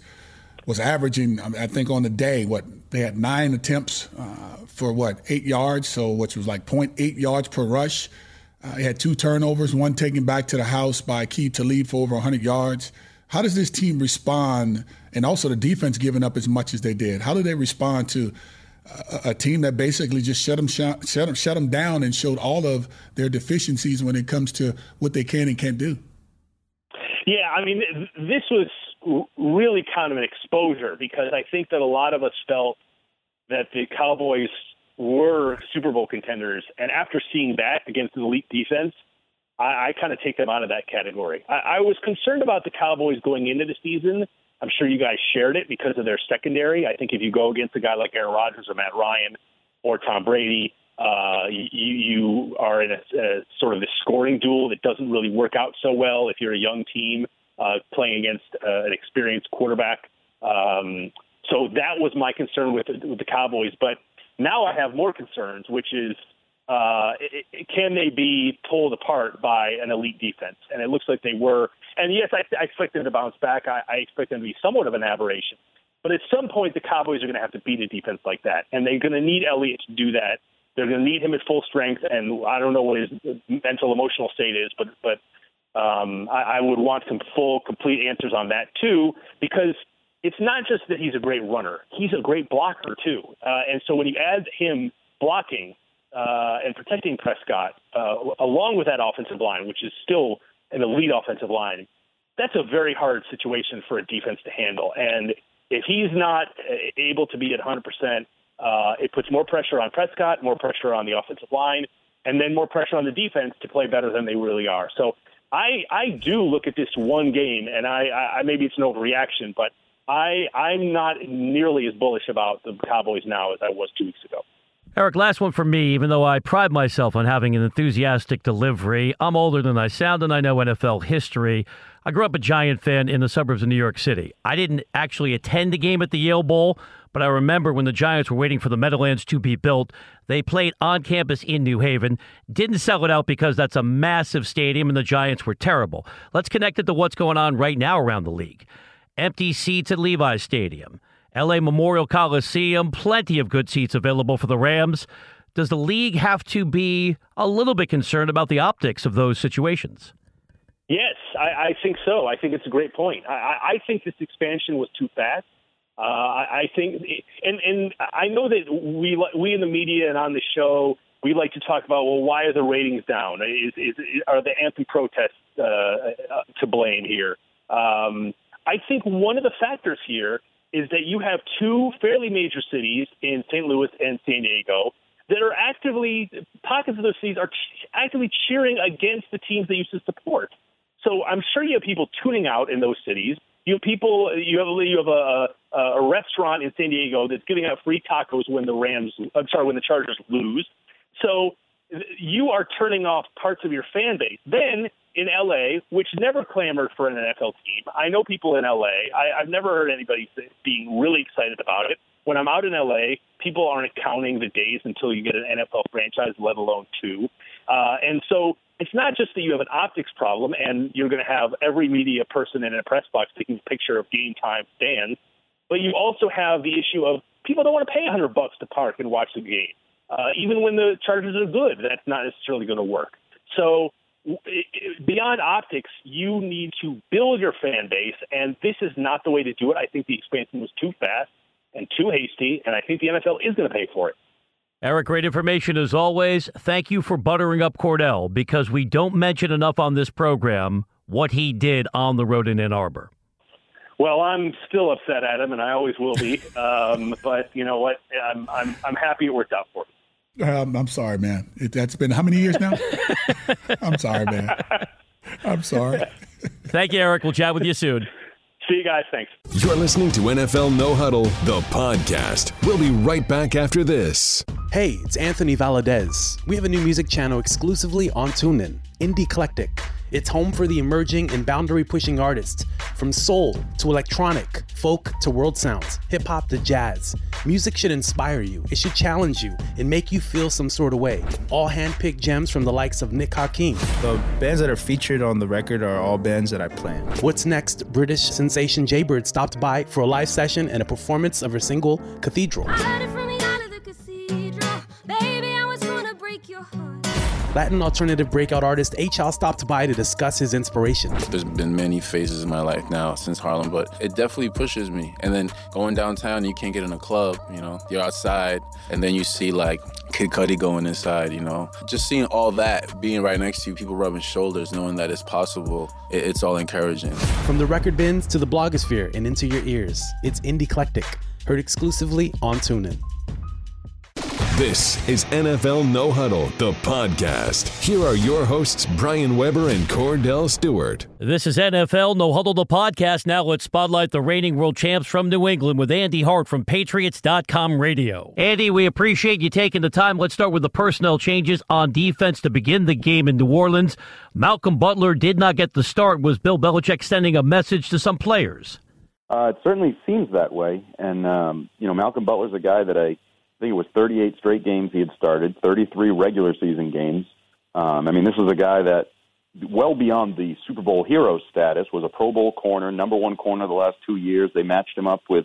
Speaker 3: was averaging, I think, on the day, what they had nine attempts uh, for what eight yards, so which was like 0.8 yards per rush. Uh, he had two turnovers, one taken back to the house by Aqib Talib for over 100 yards. How does this team respond, and also the defense giving up as much as they did? How do they respond to a, a team that basically just shut them, shut, shut them, shut them down and showed all of their deficiencies when it comes to what they can and can't do?
Speaker 6: Yeah, I mean, this was really kind of an exposure because I think that a lot of us felt that the Cowboys were Super Bowl contenders, and after seeing that against the elite defense, I, I kind of take them out of that category. I, I was concerned about the Cowboys going into the season. I'm sure you guys shared it because of their secondary. I think if you go against a guy like Aaron Rodgers or Matt Ryan or Tom Brady, uh, you, you are in a, a sort of a scoring duel that doesn't really work out so well if you're a young team uh, playing against uh, an experienced quarterback. Um, so that was my concern with, with the Cowboys. But now I have more concerns, which is uh, it, it, can they be pulled apart by an elite defense? And it looks like they were. And yes, I, I expect them to bounce back. I, I expect them to be somewhat of an aberration. But at some point, the Cowboys are going to have to beat a defense like that, and they're going to need Elliott to do that. They're going to need him at full strength, and I don't know what his mental, emotional state is, but but um, I, I would want some full, complete answers on that too, because it's not just that he's a great runner; he's a great blocker too. Uh, and so when you add him blocking uh, and protecting Prescott, uh, along with that offensive line, which is still an elite offensive line, that's a very hard situation for a defense to handle. And if he's not uh, able to be at 100%, uh, it puts more pressure on Prescott, more pressure on the offensive line, and then more pressure on the defense to play better than they really are. So I I do look at this one game, and I, I maybe it's an overreaction, but I I'm not nearly as bullish about the Cowboys now as I was two weeks ago.
Speaker 2: Eric, last one for me. Even though I pride myself on having an enthusiastic delivery, I'm older than I sound, and I know NFL history. I grew up a Giant fan in the suburbs of New York City. I didn't actually attend the game at the Yale Bowl, but I remember when the Giants were waiting for the Meadowlands to be built, they played on campus in New Haven. Didn't sell it out because that's a massive stadium and the Giants were terrible. Let's connect it to what's going on right now around the league. Empty seats at Levi's Stadium, LA Memorial Coliseum, plenty of good seats available for the Rams. Does the league have to be a little bit concerned about the optics of those situations?
Speaker 6: Yes, I, I think so. I think it's a great point. I, I think this expansion was too fast. Uh, I think, and and I know that we we in the media and on the show we like to talk about well, why are the ratings down? Is, is are the anthem protests uh, uh, to blame here? Um, I think one of the factors here is that you have two fairly major cities in St. Louis and San Diego that are actively pockets of those cities are actively cheering against the teams they used to support. So I'm sure you have people tuning out in those cities you have people. You have you have a, a restaurant in San Diego that's giving out free tacos when the Rams. I'm sorry, when the Chargers lose. So you are turning off parts of your fan base. Then in LA, which never clamored for an NFL team, I know people in LA. I, I've never heard anybody being really excited about it. When I'm out in LA, people aren't counting the days until you get an NFL franchise, let alone two. Uh, and so it's not just that you have an optics problem and you're going to have every media person in a press box taking a picture of game time stands, but you also have the issue of people don't want to pay a hundred bucks to park and watch the game. Uh, even when the Chargers are good, that's not necessarily going to work. So beyond optics, you need to build your fan base, and this is not the way to do it. I think the expansion was too fast and too hasty, and I think the NFL is going to pay for it.
Speaker 2: Eric, great information as always. Thank you for buttering up Kordell because we don't mention enough on this program what he did on the road in Ann Arbor.
Speaker 6: Well, I'm still upset at him, and I always will be. <laughs> Um, but you know what? I'm, I'm, I'm happy it worked out for him.
Speaker 3: Um, I'm sorry, man. It, that's been how many years now? <laughs> I'm sorry, man. I'm sorry.
Speaker 2: Thank you, Eric. We'll chat with you soon.
Speaker 6: See you guys. Thanks.
Speaker 1: You're listening to NFL No Huddle, the podcast. We'll be right back after this.
Speaker 7: Hey, it's Anthony Valadez. We have a new music channel exclusively on TuneIn, Indie Eclectic. It's home for the emerging and boundary pushing artists, from soul to electronic, folk to world sounds, hip hop to jazz. Music should inspire you, it should challenge you, and make you feel some sort of way. All handpicked gems from the likes of Nick Hakim.
Speaker 8: The bands that are featured on the record are all bands that I plan.
Speaker 7: What's next? British sensation Jade Bird stopped by for a live session and a performance of her single, Cathedral. Latin alternative breakout artist H.L. stopped by to discuss his inspiration.
Speaker 9: There's been many phases in my life now since Harlem, but it definitely pushes me. And then going downtown, you can't get in a club, you know, you're outside, and then you see like Kid Cudi going inside, you know. Just seeing all that, being right next to you, people rubbing shoulders, knowing that it's possible, it's all encouraging.
Speaker 7: From the record bins to the blogosphere and into your ears, it's Indie Eclectic, heard exclusively on TuneIn.
Speaker 1: This is NFL No Huddle, the podcast. Here are your hosts, Brian Weber and Kordell Stewart.
Speaker 2: This is NFL No Huddle, the podcast. Now let's spotlight the reigning world champs from New England with Andy Hart from Patriots.com Radio. Andy, we appreciate you taking the time. Let's start with the personnel changes on defense to begin the game in New Orleans. Malcolm Butler did not get the start. Was Bill Belichick sending a message to some players?
Speaker 10: Uh, it certainly seems that way. And, um, you know, Malcolm Butler's a guy that I I think it was 38 straight games he had started, 33 regular season games. Um, I mean, this was a guy that, well beyond the Super Bowl hero status, was a Pro Bowl corner, number one corner the last two years. They matched him up with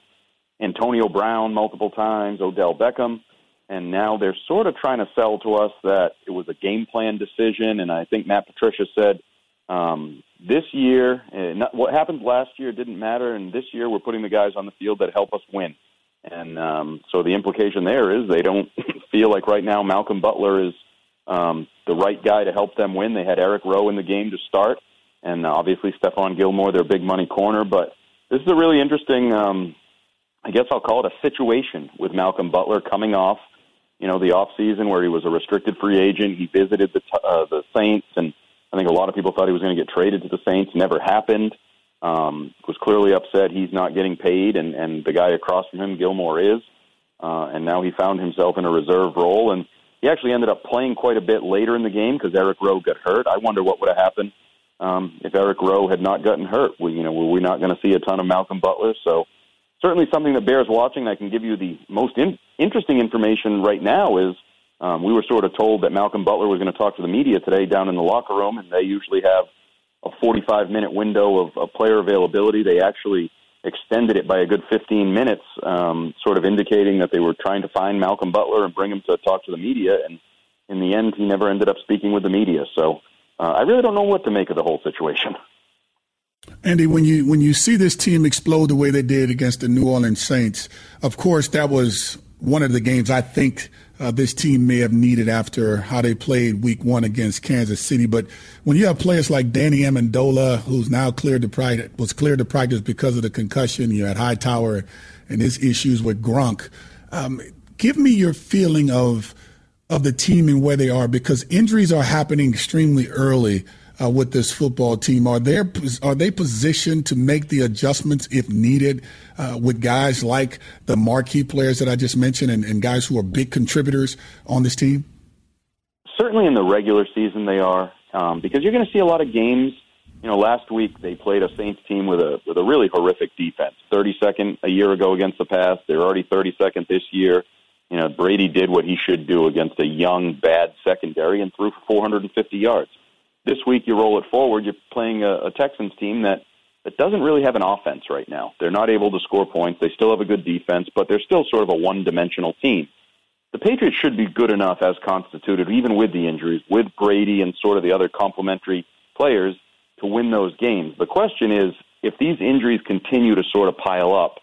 Speaker 10: Antonio Brown multiple times, Odell Beckham, and now they're sort of trying to sell to us that it was a game plan decision. And I think Matt Patricia said um, this year, not, what happened last year didn't matter, and this year we're putting the guys on the field that help us win. And um, so the implication there is they don't <laughs> feel like right now Malcolm Butler is um, the right guy to help them win. They had Eric Rowe in the game to start, and obviously Stephon Gilmore, their big money corner. But this is a really interesting, um, I guess I'll call it a situation with Malcolm Butler coming off, you know, the off season where he was a restricted free agent. He visited the uh, the Saints, and I think a lot of people thought he was going to get traded to the Saints. Never happened um, was clearly upset he's not getting paid, and, and the guy across from him, Gilmore, is. Uh, and now he found himself in a reserve role, and he actually ended up playing quite a bit later in the game because Eric Rowe got hurt. I wonder what would have happened um, if Eric Rowe had not gotten hurt. We, you know, were we not going to see a ton of Malcolm Butler? So certainly something that bears watching. I can give you the most in- interesting information right now is um, we were sort of told that Malcolm Butler was going to talk to the media today down in the locker room, and they usually have – a 45 minute window of, of player availability. They actually extended it by a good 15 minutes, um, sort of indicating that they were trying to find Malcolm Butler and bring him to talk to the media. And in the end, he never ended up speaking with the media. So uh, I really don't know what to make of the whole situation.
Speaker 3: Andy, when you when you see this team explode the way they did against the New Orleans Saints, of course that was one of the games I think uh, this team may have needed after how they played week one against Kansas City. But when you have players like Danny Amendola, who's now cleared to practice, was cleared to practice because of the concussion, you had Hightower and his issues with Gronk. Um, give me your feeling of of the team and where they are because injuries are happening extremely early uh, with this football team? Are they are they positioned to make the adjustments if needed uh, with guys like the marquee players that I just mentioned and, and guys who are big contributors on this team?
Speaker 10: Certainly, in the regular season, they are um, because you're going to see a lot of games. You know, last week they played a Saints team with a with a really horrific defense. 32nd a year ago against the pass. They're already 32nd this year. You know, Brady did what he should do against a young, bad secondary and threw for 450 yards. This week, you roll it forward. You're playing a, a Texans team that that doesn't really have an offense right now. They're not able to score points. They still have a good defense, but they're still sort of a one-dimensional team. The Patriots should be good enough as constituted, even with the injuries, with Brady and sort of the other complementary players, to win those games. The question is, if these injuries continue to sort of pile up,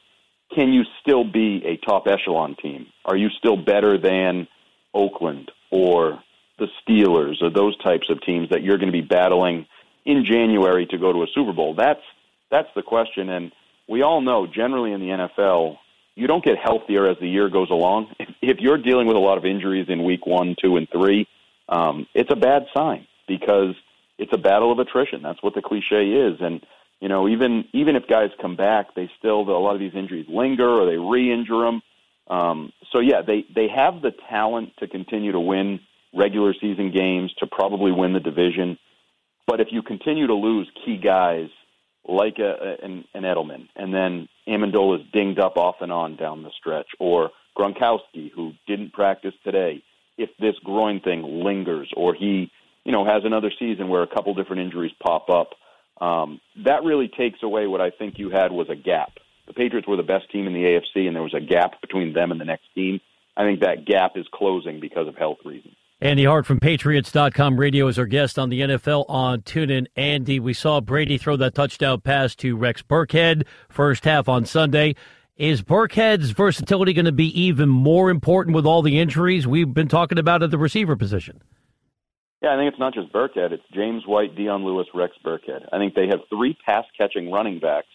Speaker 10: can you still be a top echelon team? Are you still better than Oakland or the Steelers or those types of teams that you're going to be battling in January to go to a Super Bowl? That's that's the question. And we all know generally in the NFL, you don't get healthier as the year goes along. If, you're dealing with a lot of injuries in week one, two, and three, um, it's a bad sign because it's a battle of attrition. That's what the cliche is. And you know, even even if guys come back, they still a lot of these injuries linger or they re-injure them. Um, so yeah, they they have the talent to continue to win regular season games to probably win the division. But if you continue to lose key guys like a, an, an Edelman, and then Amendola is dinged up off and on down the stretch, or Gronkowski, who didn't practice today, if this groin thing lingers, or he, you know, has another season where a couple different injuries pop up, um, that really takes away what I think you had was a gap. The Patriots were the best team in the AFC, and there was a gap between them and the next team. I think that gap is closing because of health reasons.
Speaker 2: Andy Hart from Patriots.com radio is our guest on the NFL on TuneIn. Andy, we saw Brady throw that touchdown pass to Rex Burkhead first half on Sunday. Is Burkhead's versatility going to be even more important with all the injuries we've been talking about at the receiver position?
Speaker 10: Yeah, I think it's not just Burkhead. It's James White, Dion Lewis, Rex Burkhead. I think they have three pass catching running backs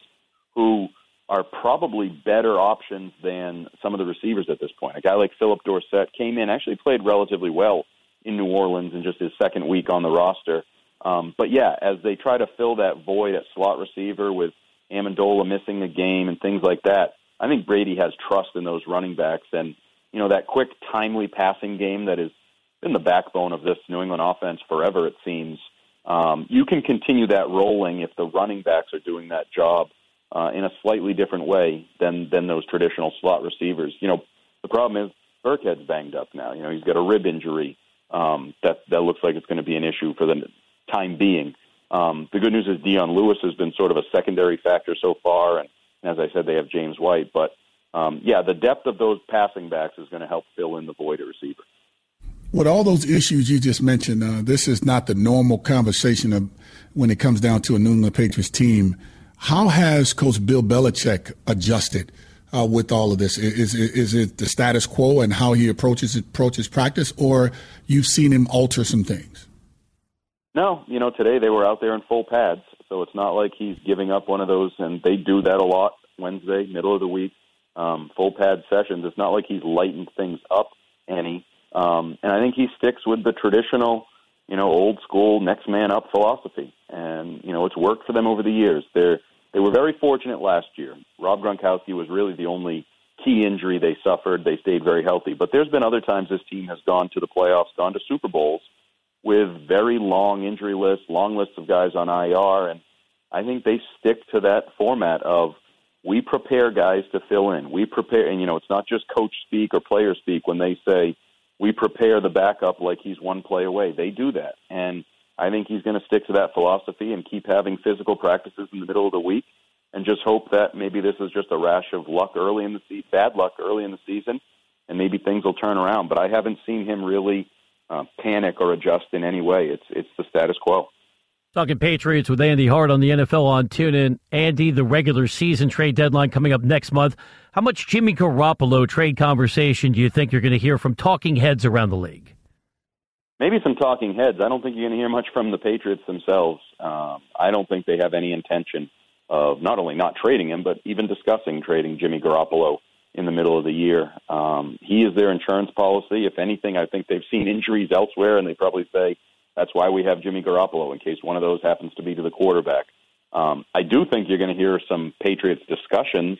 Speaker 10: who are probably better options than some of the receivers at this point. A guy like Philip Dorsett came in, actually played relatively well in New Orleans in just his second week on the roster. Um, but yeah, as they try to fill that void at slot receiver with Amendola missing the game and things like that, I think Brady has trust in those running backs. And, you know, that quick, timely passing game that has been the backbone of this New England offense forever, it seems. Um, you can continue that rolling if the running backs are doing that job uh, in a slightly different way than than those traditional slot receivers. You know, the problem is Burkhead's banged up now. You know, he's got a rib injury um, that that looks like it's going to be an issue for the time being. Um, the good news is Dion Lewis has been sort of a secondary factor so far, and, and as I said, they have James White. But um, yeah, the depth of those passing backs is going to help fill in the void at receiver.
Speaker 3: With all those issues you just mentioned, uh, this is not the normal conversation of when it comes down to a New England Patriots team. How has Coach Bill Belichick adjusted uh, with all of this? Is, is, it the status quo and how he approaches approaches practice, or you've seen him alter some things?
Speaker 10: No, you know today they were out there in full pads, so it's not like he's giving up one of those. And they do that a lot Wednesday, middle of the week, um, full pad sessions. It's not like he's lightened things up any. Um, and I think he sticks with the traditional, you know, old school next man up philosophy. And you know, it's worked for them over the years. They're they were very fortunate last year. Rob Gronkowski was really the only key injury they suffered. They stayed very healthy. But there's been other times this team has gone to the playoffs, gone to Super Bowls with very long injury lists, long lists of guys on IR. And I think they stick to that format of we prepare guys to fill in. We prepare, and you know, it's not just coach speak or player speak when they say we prepare the backup like he's one play away. They do that. And I think he's going to stick to that philosophy and keep having physical practices in the middle of the week, and just hope that maybe this is just a rash of luck early in the se- bad luck early in the season, and maybe things will turn around. But I haven't seen him really uh, panic or adjust in any way. It's it's the status quo.
Speaker 2: Talking Patriots with Andy Hart on the NFL on TuneIn. Andy, the regular season trade deadline coming up next month. How much Jimmy Garoppolo trade conversation do you think you're going to hear from talking heads around the league?
Speaker 10: Maybe some talking heads. I don't think you're going to hear much from the Patriots themselves. Um, I don't think they have any intention of not only not trading him, but even discussing trading Jimmy Garoppolo in the middle of the year. Um, he is their insurance policy. If anything, I think they've seen injuries elsewhere, and they probably say that's why we have Jimmy Garoppolo in case one of those happens to be to the quarterback. Um, I do think you're going to hear some Patriots discussions.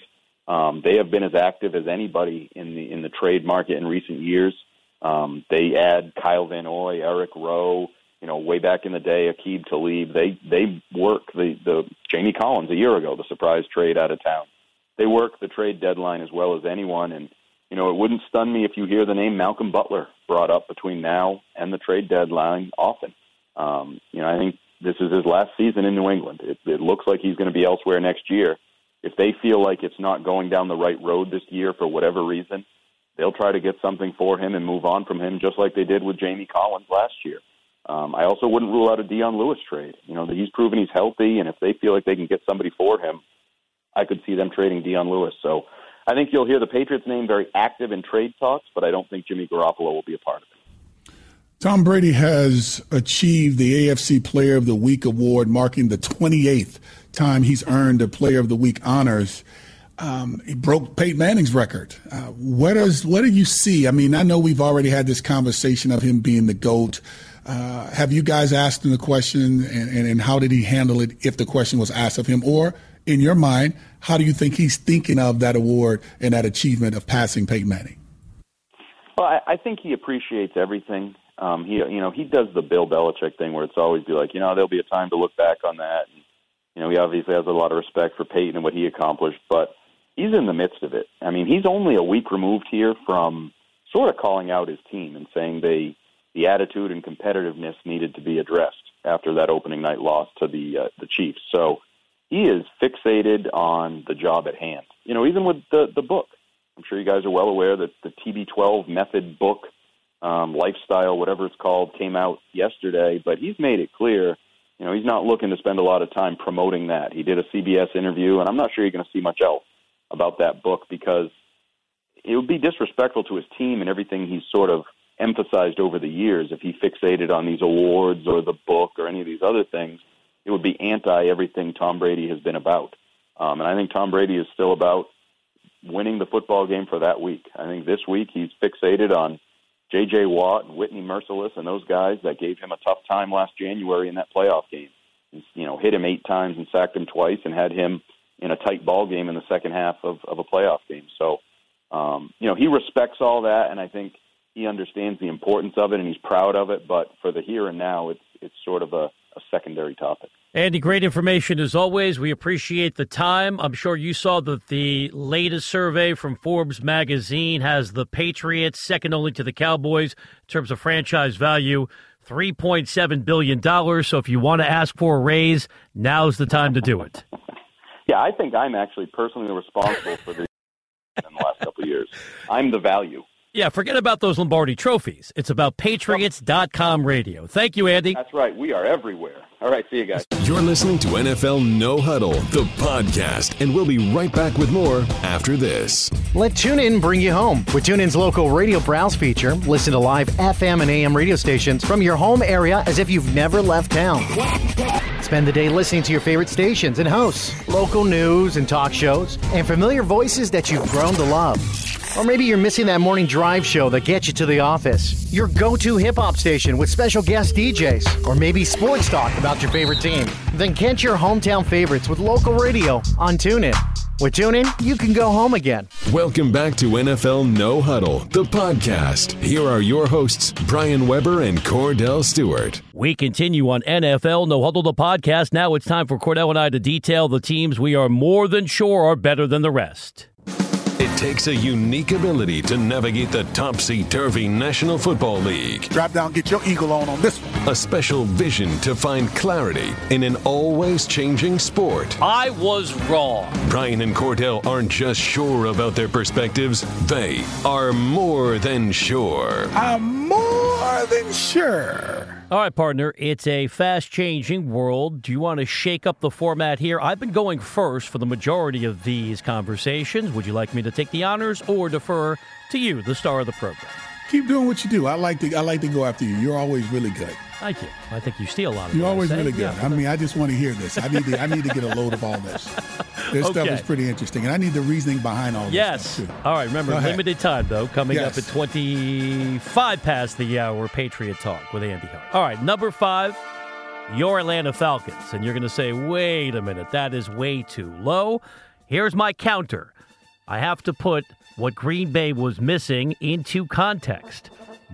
Speaker 10: Um, they have been as active as anybody in the in the trade market in recent years. Um, they add Kyle Van Noy, Eric Rowe, you know, way back in the day, Aqib Talib. They they work the the Jamie Collins a year ago, the surprise trade out of town. They work the trade deadline as well as anyone, and you know, it wouldn't stun me if you hear the name Malcolm Butler brought up between now and the trade deadline often. Um, you know, I think this is his last season in New England. It, it looks like he's going to be elsewhere next year. If they feel like it's not going down the right road this year for whatever reason, they'll try to get something for him and move on from him, just like they did with Jamie Collins last year. Um, I also wouldn't rule out a Dion Lewis trade. You know, he's proven he's healthy, and if they feel like they can get somebody for him, I could see them trading Dion Lewis. So I think you'll hear the Patriots name very active in trade talks, but I don't think Jimmy Garoppolo will be a part of it.
Speaker 3: Tom Brady has achieved the AFC Player of the Week award, marking the 28th time he's earned the Player of the Week honors. Um, he broke Peyton Manning's record. Uh, what does what do you see? I mean, I know we've already had this conversation of him being the goat. Uh, have you guys asked him the question, and, and, and how did he handle it if the question was asked of him? Or in your mind, how do you think he's thinking of that award and that achievement of passing Peyton Manning?
Speaker 10: Well, I, I think he appreciates everything. Um, he, you know, he does the Bill Belichick thing where it's always be like, you know, there'll be a time to look back on that. And, you know, he obviously has a lot of respect for Peyton and what he accomplished, but he's in the midst of it. I mean, he's only a week removed here from sort of calling out his team and saying they the attitude and competitiveness needed to be addressed after that opening night loss to the uh, the Chiefs. So he is fixated on the job at hand. You know, even with the the book, I'm sure you guys are well aware that the TB12 method book, um, lifestyle, whatever it's called, came out yesterday. But he's made it clear, you know, he's not looking to spend a lot of time promoting that. He did a CBS interview, and I'm not sure you're going to see much else about that book because it would be disrespectful to his team and everything he's sort of emphasized over the years if he fixated on these awards or the book or any of these other things it would be anti everything Tom Brady has been about. Um, and I think Tom Brady is still about winning the football game for that week. I think this week he's fixated on J.J. Watt and Whitney Mercilus and those guys that gave him a tough time last January in that playoff game. You know, hit him eight times and sacked him twice and had him in a tight ball game in the second half of, of a playoff game. So, um, you know, he respects all that, and I think he understands the importance of it and he's proud of it. But for the here and now, it's it's sort of a a secondary topic.
Speaker 2: Andy, great information as always. We appreciate the time. I'm sure you saw that the latest survey from Forbes magazine has the Patriots second only to the Cowboys in terms of franchise value. $3.7 billion. So if you want to ask for a raise, now's the time to do it. <laughs>
Speaker 10: yeah, I think I'm actually personally responsible for the <laughs> in the last couple of years. I'm the value.
Speaker 2: Yeah, forget about those Lombardi trophies. It's about Patriots.com radio. Thank you, Andy.
Speaker 10: That's right. We are everywhere. All right, see you guys.
Speaker 1: You're listening to NFL No Huddle, the podcast, and we'll be right back with more after this.
Speaker 11: Let TuneIn bring you home. With TuneIn's local radio browse feature, listen to live FM and AM radio stations from your home area as if you've never left town. Spend the day listening to your favorite stations and hosts, local news and talk shows, and familiar voices that you've grown to love. Or maybe you're missing that morning drive show that gets you to the office. Your go to hip hop station with special guest DJs. Or maybe sports talk about your favorite team. Then catch your hometown favorites with local radio on TuneIn. With TuneIn, you can go home again.
Speaker 1: Welcome back to NFL No Huddle, the podcast. Here are your hosts, Brian Weber and Kordell Stewart.
Speaker 2: We continue on NFL No Huddle, the podcast. Now it's time for Kordell and I to detail the teams we are more than sure are better than the rest.
Speaker 1: It takes a unique ability to navigate the topsy-turvy National Football League.
Speaker 3: Drop down, get your eagle on on this one.
Speaker 1: A special vision to find clarity in an always changing sport.
Speaker 2: I was wrong.
Speaker 1: Brian and Kordell aren't just sure about their perspectives, they are more than sure.
Speaker 3: I'm more than sure.
Speaker 2: All right, partner, it's a fast changing world. Do you want to shake up the format here? I've been going first for the majority of these conversations. Would you like me to take the honors or defer to you, the star of the program?
Speaker 3: Keep doing what you do. I like to I like to go after you. You're always really good.
Speaker 2: Thank you. I think you steal a lot of
Speaker 3: You're always
Speaker 2: eh?
Speaker 3: really good.
Speaker 2: Yeah.
Speaker 3: I mean, I just want to hear this. I need to I need to get a load of all this. <laughs> This stuff is pretty interesting, and I need the reasoning behind all
Speaker 2: Yes.
Speaker 3: this too.
Speaker 2: All right. Remember, limited time though. Coming
Speaker 3: Yes.
Speaker 2: up at twenty-five past the hour. Patriot Talk with Andy Hart. All right. Number five, your Atlanta Falcons, and you're going to say, "Wait a minute, that is way too low." Here's my counter. I have to put what Green Bay was missing into context.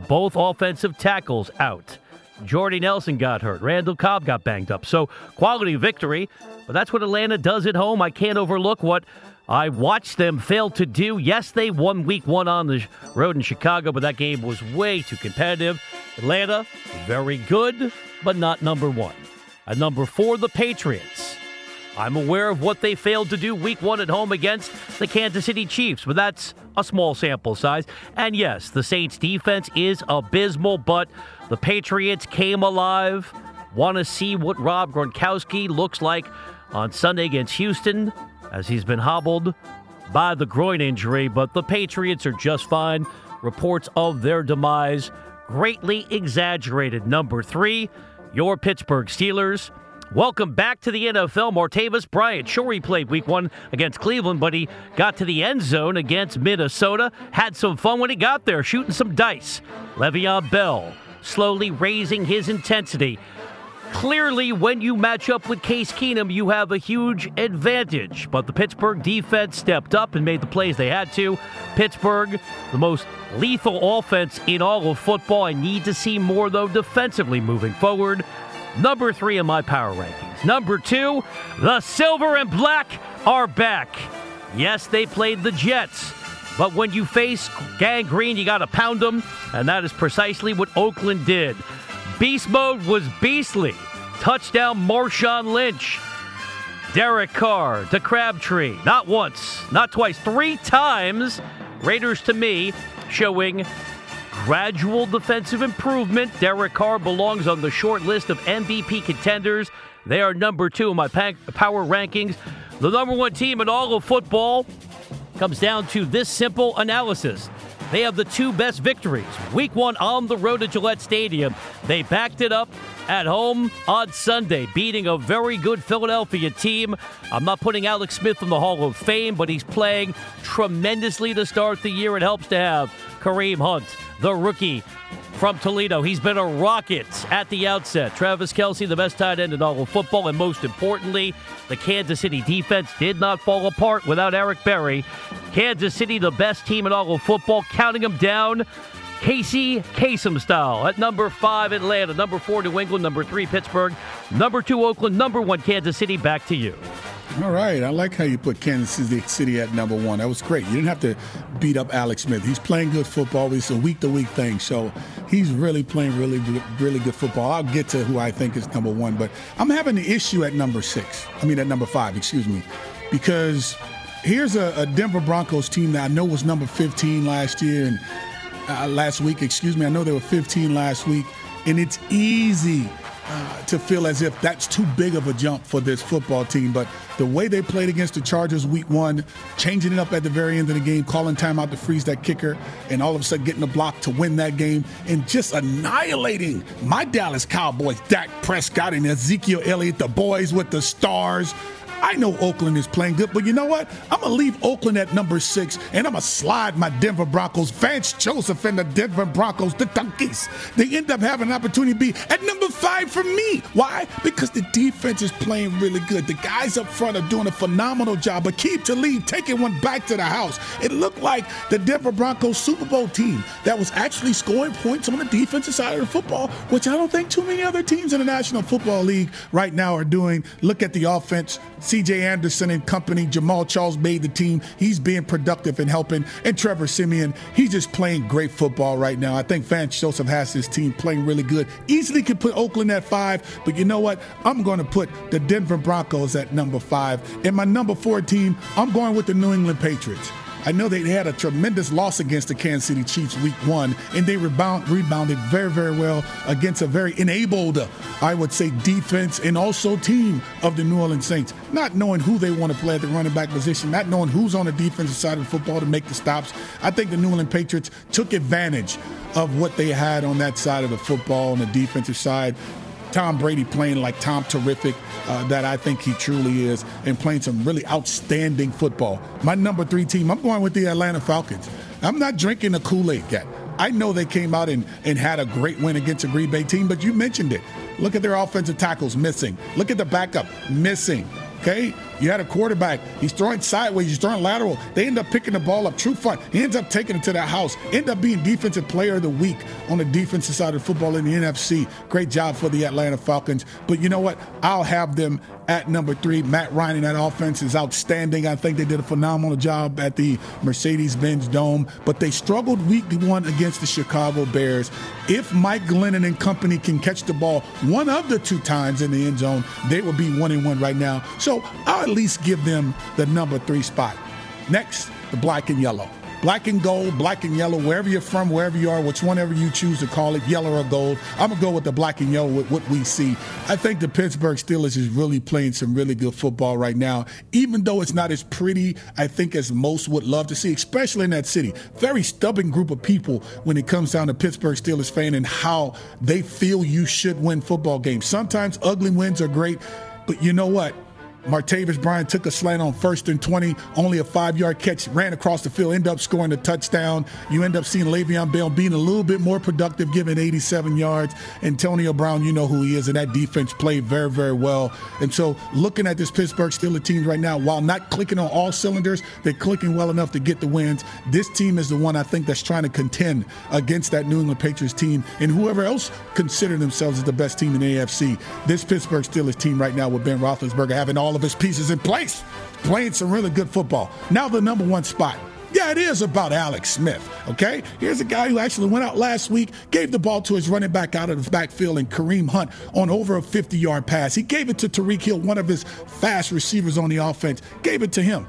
Speaker 2: Both offensive tackles out. Jordy Nelson got hurt. Randall Cobb got banged up. So quality victory, but that's what Atlanta does at home. I can't overlook what I watched them fail to do. Yes, they won week one on the road in Chicago, but that game was way too competitive. Atlanta, very good, but not number one. At number four, the Patriots. I'm aware of what they failed to do week one at home against the Kansas City Chiefs, but that's a small sample size. And yes, the Saints defense is abysmal, but the Patriots came alive. Want to see what Rob Gronkowski looks like on Sunday against Houston as he's been hobbled by the groin injury, but the Patriots are just fine. Reports of their demise greatly exaggerated. Number three, your Pittsburgh Steelers. Welcome back to the NFL. Martavis Bryant. Sure, he played week one against Cleveland, but he got to the end zone against Minnesota. Had some fun when he got there, shooting some dice. Le'Veon Bell slowly raising his intensity. Clearly, when you match up with Case Keenum, you have a huge advantage. But the Pittsburgh defense stepped up and made the plays they had to. Pittsburgh, the most lethal offense in all of football. I need to see more, though, defensively moving forward. Number three in my power rankings. Number two, the silver and black are back. Yes, they played the Jets. But when you face Gang Green, you got to pound them, and that is precisely what Oakland did. Beast mode was beastly. Touchdown Marshawn Lynch. Derek Carr to Crabtree. Not once, not twice, three times. Raiders to me showing gradual defensive improvement. Derek Carr belongs on the short list of MVP contenders. They are number two in my power rankings. The number one team in all of football comes down to this simple analysis. They have the two best victories. Week one on the road to Gillette Stadium. They backed it up at home on Sunday, beating a very good Philadelphia team. I'm not putting Alex Smith in the Hall of Fame, but he's playing tremendously to start the year. It helps to have Kareem Hunt, the rookie from Toledo. He's been a rocket at the outset. Travis Kelce, the best tight end in all of football, and most importantly, the Kansas City defense did not fall apart without Eric Berry. Kansas City, the best team in all of football, counting them down. Casey Kasem style at number five, Atlanta. Number four, New England. Number three, Pittsburgh. Number two, Oakland. Number one, Kansas City. Back to you.
Speaker 3: All right. I like how you put Kansas City at number one. That was great. You didn't have to beat up Alex Smith. He's playing good football. It's a week to week thing. So he's really playing really, really good football. I'll get to who I think is number one, but I'm having an issue at number six. I mean, at number five, excuse me, because here's a, a Denver Broncos team that I know was number 15 last year and uh, last week, excuse me. I know they were 15 last week, and it's easy uh, to feel as if that's too big of a jump for this football team. But the way they played against the Chargers week one, changing it up at the very end of the game, calling timeout to freeze that kicker, and all of a sudden getting a block to win that game, and just annihilating my Dallas Cowboys, Dak Prescott and Ezekiel Elliott, the boys with the stars. I know Oakland is playing good, but you know what? I'm going to leave Oakland at number six, and I'm going to slide my Denver Broncos, Vance Joseph and the Denver Broncos, the Donkeys. They end up having an opportunity to be at number five for me. Why? Because the defense is playing really good. The guys up front are doing a phenomenal job. But Aqib Talib taking one back to the house. It looked like the Denver Broncos Super Bowl team that was actually scoring points on the defensive side of the football, which I don't think too many other teams in the National Football League right now are doing. Look at the offense. CJ Anderson and company, Jamaal Charles made the team. He's being productive and helping. And Trevor Siemian, he's just playing great football right now. I think Vance Joseph has his team playing really good. Easily could put Oakland at five, but you know what? I'm going to put the Denver Broncos at number five. And my number four team, I'm going with the New England Patriots. I know they had a tremendous loss against the Kansas City Chiefs week one, and they rebound, rebounded very, very well against a very enabled, I would say, defense and also team of the New Orleans Saints. Not knowing who they want to play at the running back position, not knowing who's on the defensive side of the football to make the stops. I think the New England Patriots took advantage of what they had on that side of the football on the defensive side. Tom Brady playing like Tom Terrific uh, that I think he truly is and playing some really outstanding football. My number three team, I'm going with the Atlanta Falcons. I'm not drinking the Kool Aid yet. I know they came out and, and had a great win against a Green Bay team, but you mentioned it. Look at their offensive tackles missing. Look at the backup missing. Okay? You had a quarterback. He's throwing sideways. He's throwing lateral. They end up picking the ball up. Trufant. He ends up taking it to the house. End up being defensive player of the week on the defensive side of football in the NFC. Great job for the Atlanta Falcons. But you know what? I'll have them at number three. Matt Ryan in that offense is outstanding. I think they did a phenomenal job at the Mercedes-Benz Dome. But they struggled week one against the Chicago Bears. If Mike Glennon and company can catch the ball one of the two times in the end zone, they will be one and one right now. So at least give them the number three spot. Next, the black and yellow. Black and gold, black and yellow, wherever you're from, wherever you are, which you choose to call it, yellow or gold. I'm going to go with the black and yellow with what we see. I think the Pittsburgh Steelers is really playing some really good football right now, even though it's not as pretty, I think, as most would love to see, especially in that city. Very stubborn group of people when it comes down to Pittsburgh Steelers fan and how they feel you should win football games. Sometimes ugly wins are great, but you know what? Martavis Bryant took a slant on first and 20, only a five yard catch, ran across the field, ended up scoring a touchdown. You end up seeing Le'Veon Bell being a little bit more productive, giving 87 yards. Antonio Brown, you know who he is, and that defense played very, very well. And so, looking at this Pittsburgh Steelers team right now, while not clicking on all cylinders, they're clicking well enough to get the wins. This team is the one I think that's trying to contend against that New England Patriots team and whoever else consider themselves as the best team in the AFC. This Pittsburgh Steelers team right now with Ben Roethlisberger having all all of his pieces in place, playing some really good football. Now, the number one spot. Yeah, it is about Alex Smith. Okay, here's a guy who actually went out last week, gave the ball to his running back out of the backfield, and Kareem Hunt on over a 50-yard pass. He gave it to Tyreek Hill, one of his fast receivers on the offense. Gave it to him.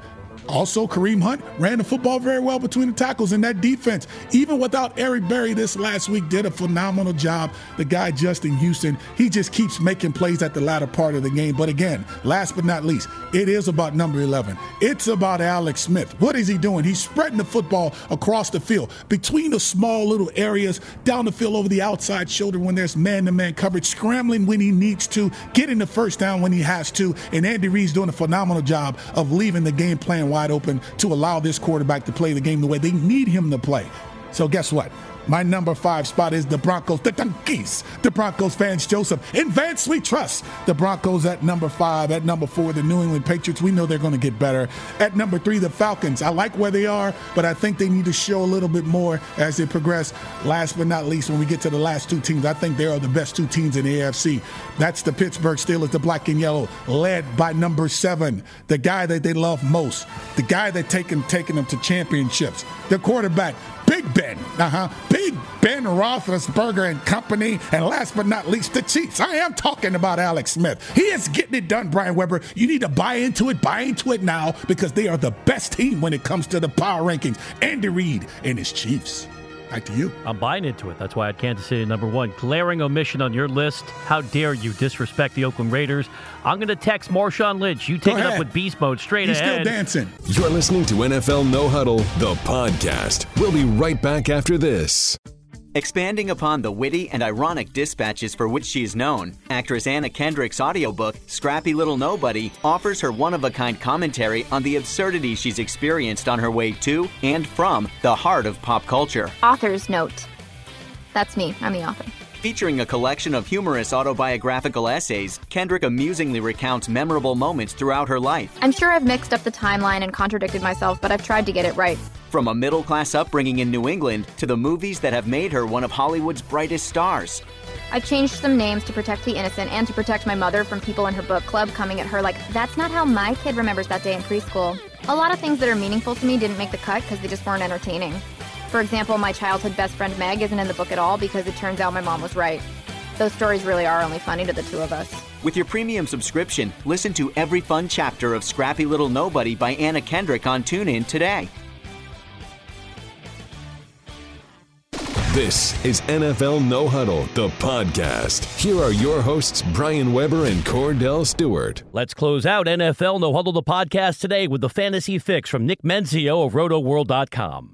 Speaker 3: Also, Kareem Hunt ran the football very well between the tackles in that defense. Even without Eric Berry this last week, did a phenomenal job. The guy Justin Houston, he just keeps making plays at the latter part of the game. But again, last but not least, it is about number 11. It's about Alex Smith. What is he doing? He's spreading the football across the field between the small little areas, down the field over the outside shoulder when there's man-to-man coverage, scrambling when he needs to, getting the first down when he has to. And Andy Reid's doing a phenomenal job of leaving the game plan wide open to allow this quarterback to play the game the way they need him to play. So guess what? My number five spot is the Broncos, the Donkeys, the Broncos fans, Joseph. In Vance, we trust the Broncos at number five. At number four, the New England Patriots. We know they're going to get better. At number three, the Falcons. I like where they are, but I think they need to show a little bit more as they progress. Last but not least, when we get to the last two teams, I think they are the best two teams in the AFC. That's the Pittsburgh Steelers, the black and yellow, led by number seven, the guy that they love most, the guy that taken taking them to championships, the quarterback, Big Ben. Uh huh. Big Ben Roethlisberger and company. And last but not least, the Chiefs. I am talking about Alex Smith. He is getting it done, Brian Weber. You need to buy into it, buy into it now because they are the best team when it comes to the power rankings. Andy Reid and his Chiefs. Back to you.
Speaker 2: I'm buying into it. That's why I had Kansas City number one. Glaring omission on your list. How dare you disrespect the Oakland Raiders? I'm going to text Marshawn Lynch. You take it up with beast mode straight ahead.
Speaker 3: He's
Speaker 2: ahead.
Speaker 3: still dancing.
Speaker 1: You're listening to NFL No Huddle, the podcast. We'll be right back after this.
Speaker 12: Expanding upon the witty and ironic dispatches for which she is known, actress Anna Kendrick's audiobook, Scrappy Little Nobody, offers her one of a kind commentary on the absurdity she's experienced on her way to and from the heart of pop culture.
Speaker 13: Author's note. That's me. I'm the author.
Speaker 12: Featuring a collection of humorous autobiographical essays, Kendrick amusingly recounts memorable moments throughout her life.
Speaker 13: I'm sure I've mixed up the timeline and contradicted myself, but I've tried to get it right.
Speaker 12: From a middle class upbringing in New England to the movies that have made her one of Hollywood's brightest stars.
Speaker 13: I've changed some names to protect the innocent and to protect my mother from people in her book club coming at her like, that's not how my kid remembers that day in preschool. A lot of things that are meaningful to me didn't make the cut because they just weren't entertaining. For example, my childhood best friend Meg isn't in the book at all because it turns out my mom was right. Those stories really are only funny to the two of us.
Speaker 12: With your premium subscription, listen to every fun chapter of Scrappy Little Nobody by Anna Kendrick on TuneIn today.
Speaker 1: This is NFL No Huddle, the podcast. Here are your hosts, Brian Weber and Kordell Stewart.
Speaker 2: Let's close out NFL No Huddle, the podcast today with the fantasy fix from Nick Mensio of RotoWorld.com.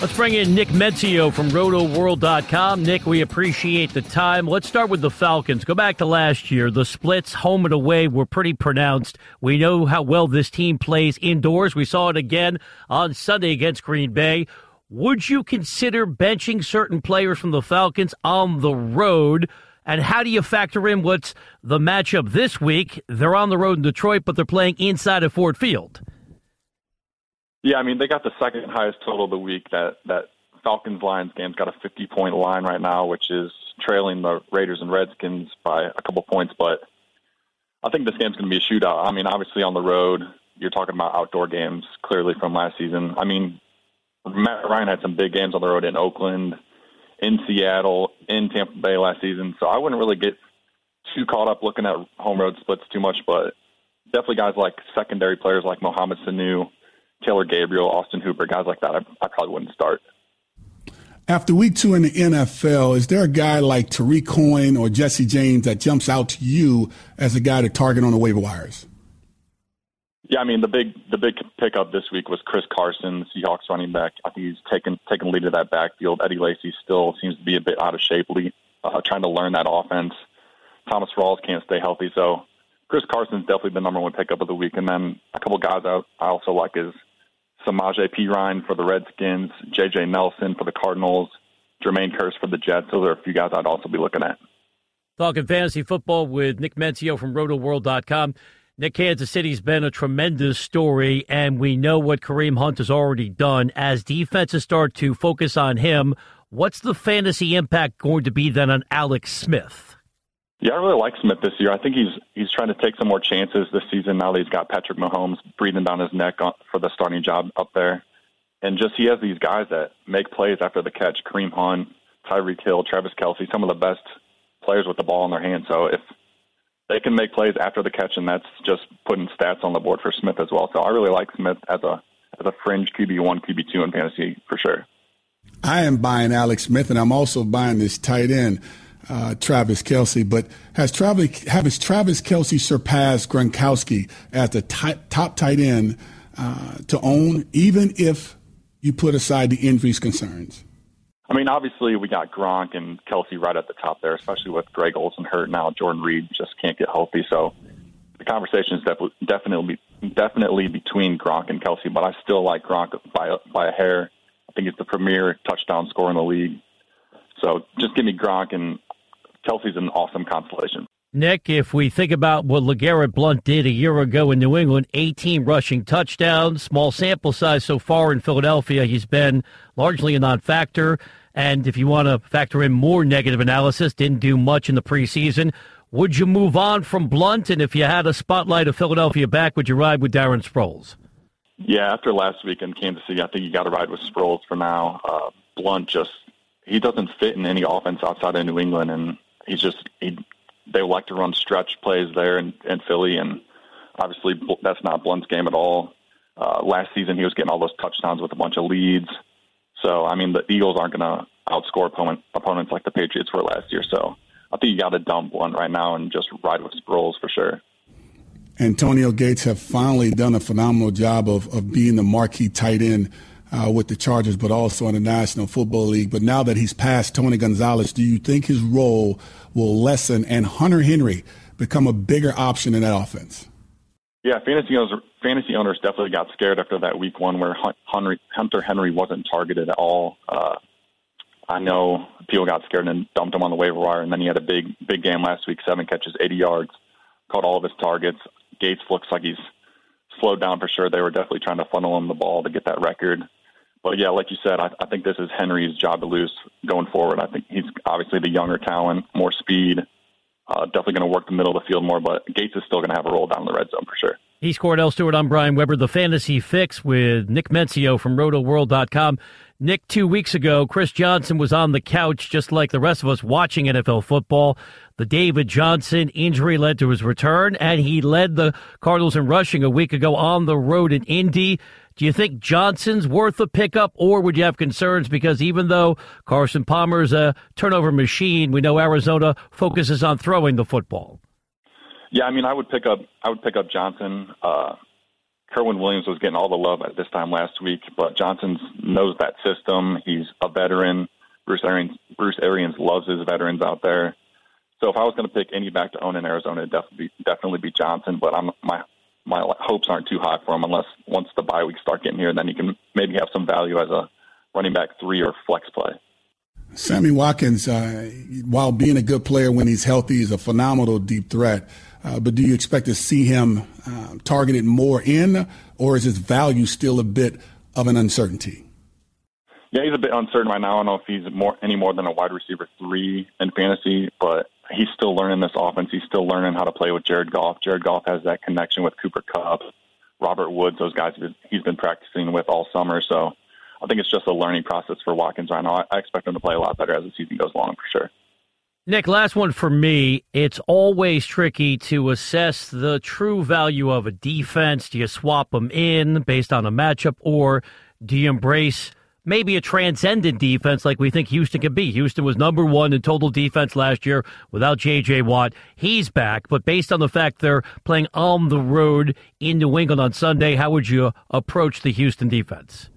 Speaker 2: Let's bring in Nick Mensio from RotoWorld.com. Nick, we appreciate the time. Let's start with the Falcons. Go back to last year. The splits home and away were pretty pronounced. We know how well this team plays indoors. We saw it again on Sunday against Green Bay. Would you consider benching certain players from the Falcons on the road? And how do you factor in what's the matchup this week? They're on the road in Detroit, but they're playing inside of Ford Field.
Speaker 14: Yeah, I mean they got the second highest total of the week. That that Falcons Lions game's got a 50 point line right now, which is trailing the Raiders and Redskins by a couple points, but I think this game's going to be a shootout. I mean, obviously on the road, you're talking about outdoor games clearly from last season. I mean, Matt Ryan had some big games on the road in Oakland, in Seattle, in Tampa Bay last season, so I wouldn't really get too caught up looking at home road splits too much, but definitely guys like secondary players like Mohamed Sanu, Taylor Gabriel, Austin Hooper, guys like that, I, I probably wouldn't start.
Speaker 3: After week two in the NFL, is there a guy like Tarik Cohen or Jesse James that jumps out to you as a guy to target on the waiver wires?
Speaker 14: Yeah, I mean the big the big pickup this week was Chris Carson, the Seahawks running back. I think he's taken taken lead of that backfield. Eddie Lacy still seems to be a bit out of shape, uh, trying to learn that offense. Thomas Rawls can't stay healthy, so Chris Carson's definitely the number one pickup of the week. And then a couple guys I, I also like is Samaje Perine for the Redskins, J.J. Nelson for the Cardinals, Jermaine Kearse for the Jets. Those are a few guys I'd also be looking at.
Speaker 2: Talking fantasy football with Nick Mensio from RotoWorld.com. Nick, Kansas City's been a tremendous story, and we know what Kareem Hunt has already done. As defenses start to focus on him, what's the fantasy impact going to be then on Alex Smith?
Speaker 14: Yeah, I really like Smith this year. I think he's he's trying to take some more chances this season now that he's got Patrick Mahomes breathing down his neck for the starting job up there. And just he has these guys that make plays after the catch. Kareem Hunt, Tyreek Hill, Travis Kelce, some of the best players with the ball in their hands. So if they can make plays after the catch, and that's just putting stats on the board for Smith as well. So I really like Smith as a as a fringe QB one, QB two in fantasy for sure.
Speaker 3: I am buying Alex Smith, and I'm also buying this tight end uh, Travis Kelce. But has Travis has Travis Kelce surpassed Gronkowski as the t- top tight end uh, to own, even if you put aside the injuries concerns?
Speaker 14: I mean, obviously we got Gronk and Kelce right at the top there, especially with Greg Olsen hurt now. Jordan Reed just can't get healthy, so the conversation is def- definitely definitely between Gronk and Kelce, But I still like Gronk by by a hair. I think he's the premier touchdown scorer in the league. So just give me Gronk and Kelce's an awesome constellation.
Speaker 2: Nick, if we think about what LeGarrette Blunt did a year ago in New England, 18 rushing touchdowns, small sample size so far in Philadelphia, he's been largely a non factor. And if you want to factor in more negative analysis, didn't do much in the preseason. Would you move on from Blunt? And if you had a spotlight of Philadelphia back, would you ride with Darren Sproles?
Speaker 14: Yeah, after last week in Kansas City, I think you got to ride with Sproles for now. Uh, Blunt just he doesn't fit in any offense outside of New England, and he's just he, they like to run stretch plays there in, in Philly, and obviously that's not Blunt's game at all. Uh, last season, he was getting all those touchdowns with a bunch of leads. So I mean, the Eagles aren't going to outscore opponent, opponents like the Patriots were last year. So I think you got to dump one right now and just ride with Sproles for sure.
Speaker 3: Antonio Gates have finally done a phenomenal job of, of being the marquee tight end uh, with the Chargers, but also in the National Football League. But now that he's passed Tony Gonzalez, do you think his role will lessen and Hunter Henry become a bigger option in that offense?
Speaker 14: Yeah, fantasy owners, fantasy owners definitely got scared after that week one where Hunter, Henry wasn't targeted at all. Uh, I know people got scared and dumped him on the waiver wire, and then he had a big, big game last week, seven catches, 80 yards, caught all of his targets. Gates looks like he's slowed down for sure. They were definitely trying to funnel him the ball to get that record. But yeah, like you said, I, I think this is Henry's job to lose going forward. I think he's obviously the younger talent, more speed, uh, definitely going to work the middle of the field more, but Gates is still going to have a role down the red zone for sure.
Speaker 2: He's Kordell Stewart. I'm Brian Weber. The Fantasy Fix with Nick Mensio from RotoWorld.com. Nick, two weeks ago, Chris Johnson was on the couch just like the rest of us watching NFL football. The David Johnson injury led to his return, and he led the Cardinals in rushing a week ago on the road in Indy. Do you think Johnson's worth a pickup, or would you have concerns because even though Carson Palmer's a turnover machine, we know Arizona focuses on throwing the football?
Speaker 14: Yeah, I mean, I would pick up I would pick up Johnson. Uh, Kerwynn Williams was getting all the love at this time last week, but Johnson knows that system. He's a veteran. Bruce Arians, Bruce Arians loves his veterans out there. So if I was going to pick any back to own in Arizona, it'd definitely be, definitely be Johnson. But I'm my my hopes aren't too high for him unless once the bye weeks start getting here, and then he can maybe have some value as a running back three or flex play.
Speaker 3: Sammy Watkins, uh, while being a good player when he's healthy, is a phenomenal deep threat. Uh, but do you expect to see him uh, targeted more in, or is his value still a bit of an uncertainty?
Speaker 14: Yeah, he's a bit uncertain right now. I don't know if he's more any more than a wide receiver three in fantasy, but he's still learning this offense. He's still learning how to play with Jared Goff. Jared Goff has that connection with Cooper Kupp, Robert Woods, those guys he's been practicing with all summer. So I think it's just a learning process for Watkins right now. I expect him to play a lot better as the season goes along for sure.
Speaker 2: Nick, last one for me. It's always tricky to assess the true value of a defense. Do you swap them in based on a matchup, or do you embrace maybe a transcendent defense like we think Houston can be. Houston was number one in total defense last year without J.J. Watt. He's back, but based on the fact they're playing on the road in New England on Sunday, how would you approach the Houston defense?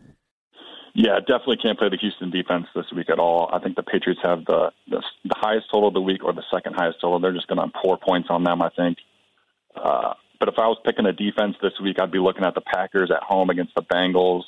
Speaker 14: Yeah, definitely can't play the Houston defense this week at all. I think the Patriots have the the, the highest total of the week or the second highest total. They're just going to pour points on them, I think. Uh, but if I was picking a defense this week, I'd be looking at the Packers at home against the Bengals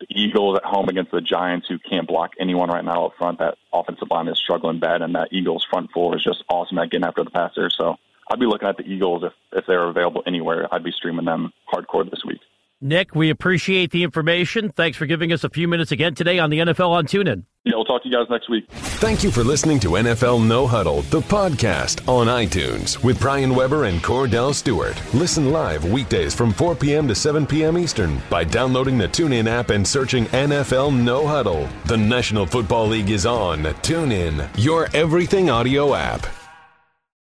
Speaker 14: the Eagles at home against the Giants, who can't block anyone right now up front. That offensive line is struggling bad, and that Eagles front four is just awesome at getting after the passer. So I'd be looking at the Eagles if if they're available anywhere. I'd be streaming them hardcore this week.
Speaker 2: Nick, we appreciate the information. Thanks for giving us a few minutes again today on the NFL on TuneIn.
Speaker 14: Yeah, we'll talk to you guys next week.
Speaker 1: Thank you for listening to NFL No Huddle, the podcast on iTunes with Brian Weber and Kordell Stewart. Listen live weekdays from 4 p.m. to 7 p.m. Eastern by downloading the TuneIn app and searching NFL No Huddle. The National Football League is on TuneIn, your everything audio app.